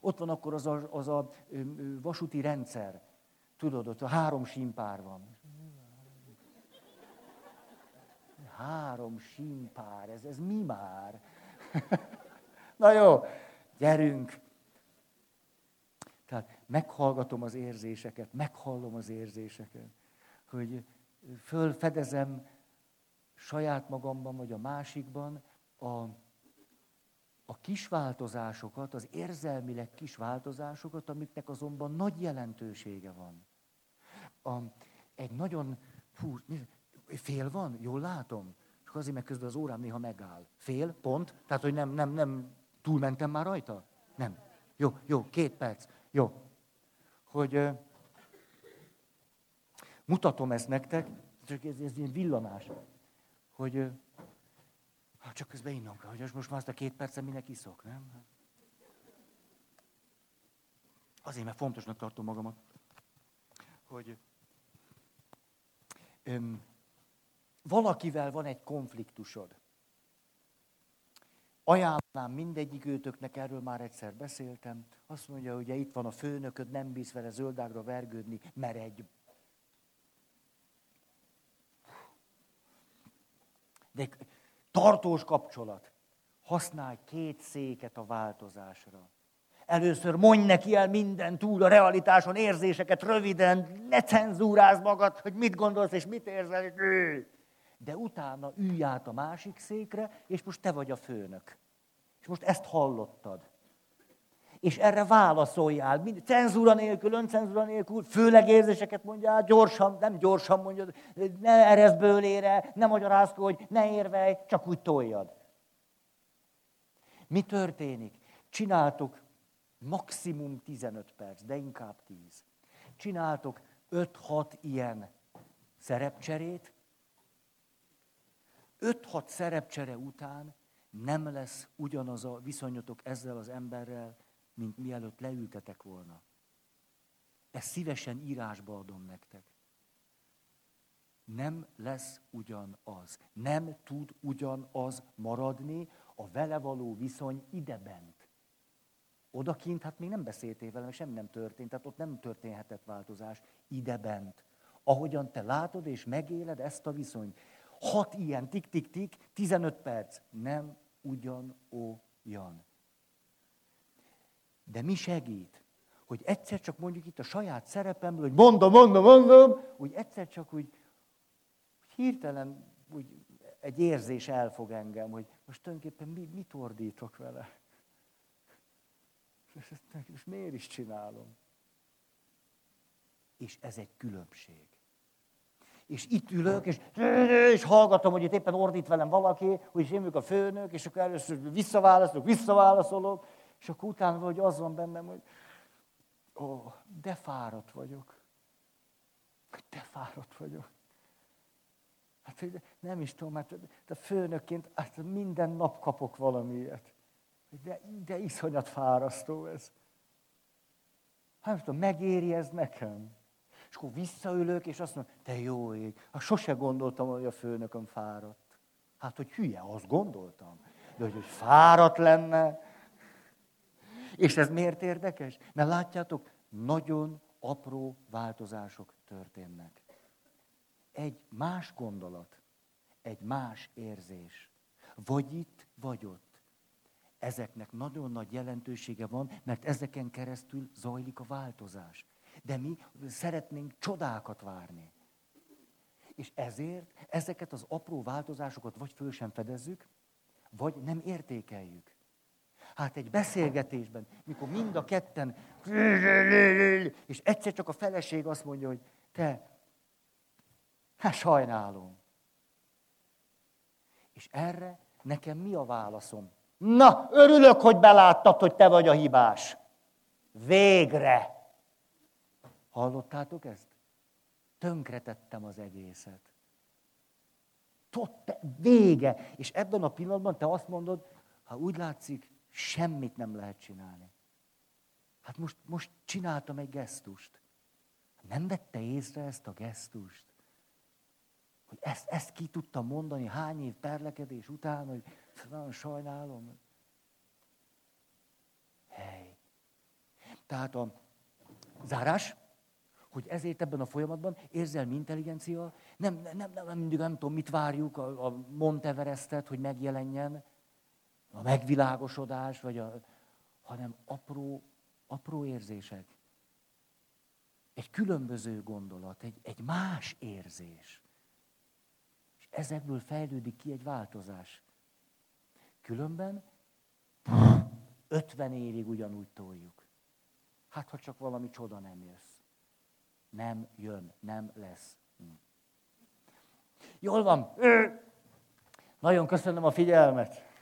ott van akkor az a, az a vasúti rendszer, Tudod, ott a három simpár van. Három simpár, ez, ez mi már? Na jó, gyerünk. Tehát meghallgatom az érzéseket, meghallom az érzéseket, hogy fölfedezem saját magamban, vagy a másikban a, a kis változásokat, az érzelmileg kis változásokat, amiknek azonban nagy jelentősége van a, egy nagyon, fú, fél van, jól látom? Csak azért, mert közben az órám néha megáll. Fél, pont, tehát, hogy nem, nem, nem túlmentem már rajta? Nem. Jó, jó, két perc. Jó. Hogy uh, mutatom ezt nektek, csak ez, ez ilyen villanás, hogy uh, csak közben innom kell, hogy most már azt a két percen minek iszok, nem? Azért, mert fontosnak tartom magamat, hogy valakivel van egy konfliktusod. Ajánlám mindegyik őtöknek, erről már egyszer beszéltem. Azt mondja, hogy itt van a főnököd, nem bíz vele zöldágra vergődni, egy. De tartós kapcsolat. Használj két széket a változásra. Először mondj neki el minden túl a realitáson, érzéseket röviden, ne cenzúrázd magad, hogy mit gondolsz és mit érzel. De utána ülj át a másik székre, és most te vagy a főnök. És most ezt hallottad. És erre válaszoljál, mind, cenzúra nélkül, öncenzúra nélkül, főleg érzéseket mondjál, gyorsan, nem gyorsan mondjad, ne eresz bőlére, ne magyarázkodj, ne érvelj, csak úgy toljad. Mi történik? Csináltuk maximum 15 perc, de inkább 10. Csináltok 5-6 ilyen szerepcserét, 5-6 szerepcsere után nem lesz ugyanaz a viszonyotok ezzel az emberrel, mint mielőtt leültetek volna. Ezt szívesen írásba adom nektek. Nem lesz ugyanaz. Nem tud ugyanaz maradni a vele való viszony idebent. Odakint, hát még nem beszéltél velem, semmi nem történt, tehát ott nem történhetett változás idebent. Ahogyan te látod és megéled ezt a viszonyt. Hat ilyen, tik-tik-tik, 15 perc. Nem ugyanolyan. De mi segít? Hogy egyszer csak mondjuk itt a saját szerepemből, hogy mondom, mondom, mondom, úgy egyszer csak úgy hirtelen úgy egy érzés elfog engem, hogy most tulajdonképpen mi, mit ordítok vele. És miért is csinálom? És ez egy különbség. És itt ülök, és, és hallgatom, hogy itt éppen ordít velem valaki, hogy én a főnök, és akkor először visszaválaszolok, visszaválaszolok, és akkor utána hogy az van bennem, hogy ó, de fáradt vagyok. De fáradt vagyok. Hát nem is tudom, hát de főnökként hát minden nap kapok valamiért. De, de iszonyat fárasztó ez. Hát tudom, megéri ez nekem. És akkor visszaülök, és azt mondom, te jó ég, hát sose gondoltam, hogy a főnököm fáradt. Hát, hogy hülye, azt gondoltam. De hogy, hogy fáradt lenne. És ez miért érdekes? Mert látjátok, nagyon apró változások történnek. Egy más gondolat, egy más érzés. Vagy itt, vagy ott. Ezeknek nagyon nagy jelentősége van, mert ezeken keresztül zajlik a változás. De mi szeretnénk csodákat várni. És ezért ezeket az apró változásokat vagy föl sem fedezzük, vagy nem értékeljük. Hát egy beszélgetésben, mikor mind a ketten, és egyszer csak a feleség azt mondja, hogy te, hát sajnálom. És erre nekem mi a válaszom? Na, örülök, hogy beláttad, hogy te vagy a hibás. Végre. Hallottátok ezt? Tönkretettem az egészet. Tot, vége. És ebben a pillanatban te azt mondod, ha úgy látszik, Semmit nem lehet csinálni. Hát most, most csináltam egy gesztust. Nem vette észre ezt a gesztust? Hogy ezt, ezt ki tudtam mondani hány év perlekedés után, hogy nagyon sajnálom. Hely. Tehát a zárás, hogy ezért ebben a folyamatban érzelmi intelligencia, nem, nem, nem, nem mindig nem tudom, mit várjuk, a, a Monteverestet, hogy megjelenjen, a megvilágosodás, vagy a, hanem apró, apró érzések. Egy különböző gondolat, egy, egy más érzés. És ezekből fejlődik ki egy változás. Különben 50 évig ugyanúgy toljuk. Hát, ha csak valami csoda nem jössz. Nem jön, nem lesz. Hm. Jól van. Nagyon köszönöm a figyelmet.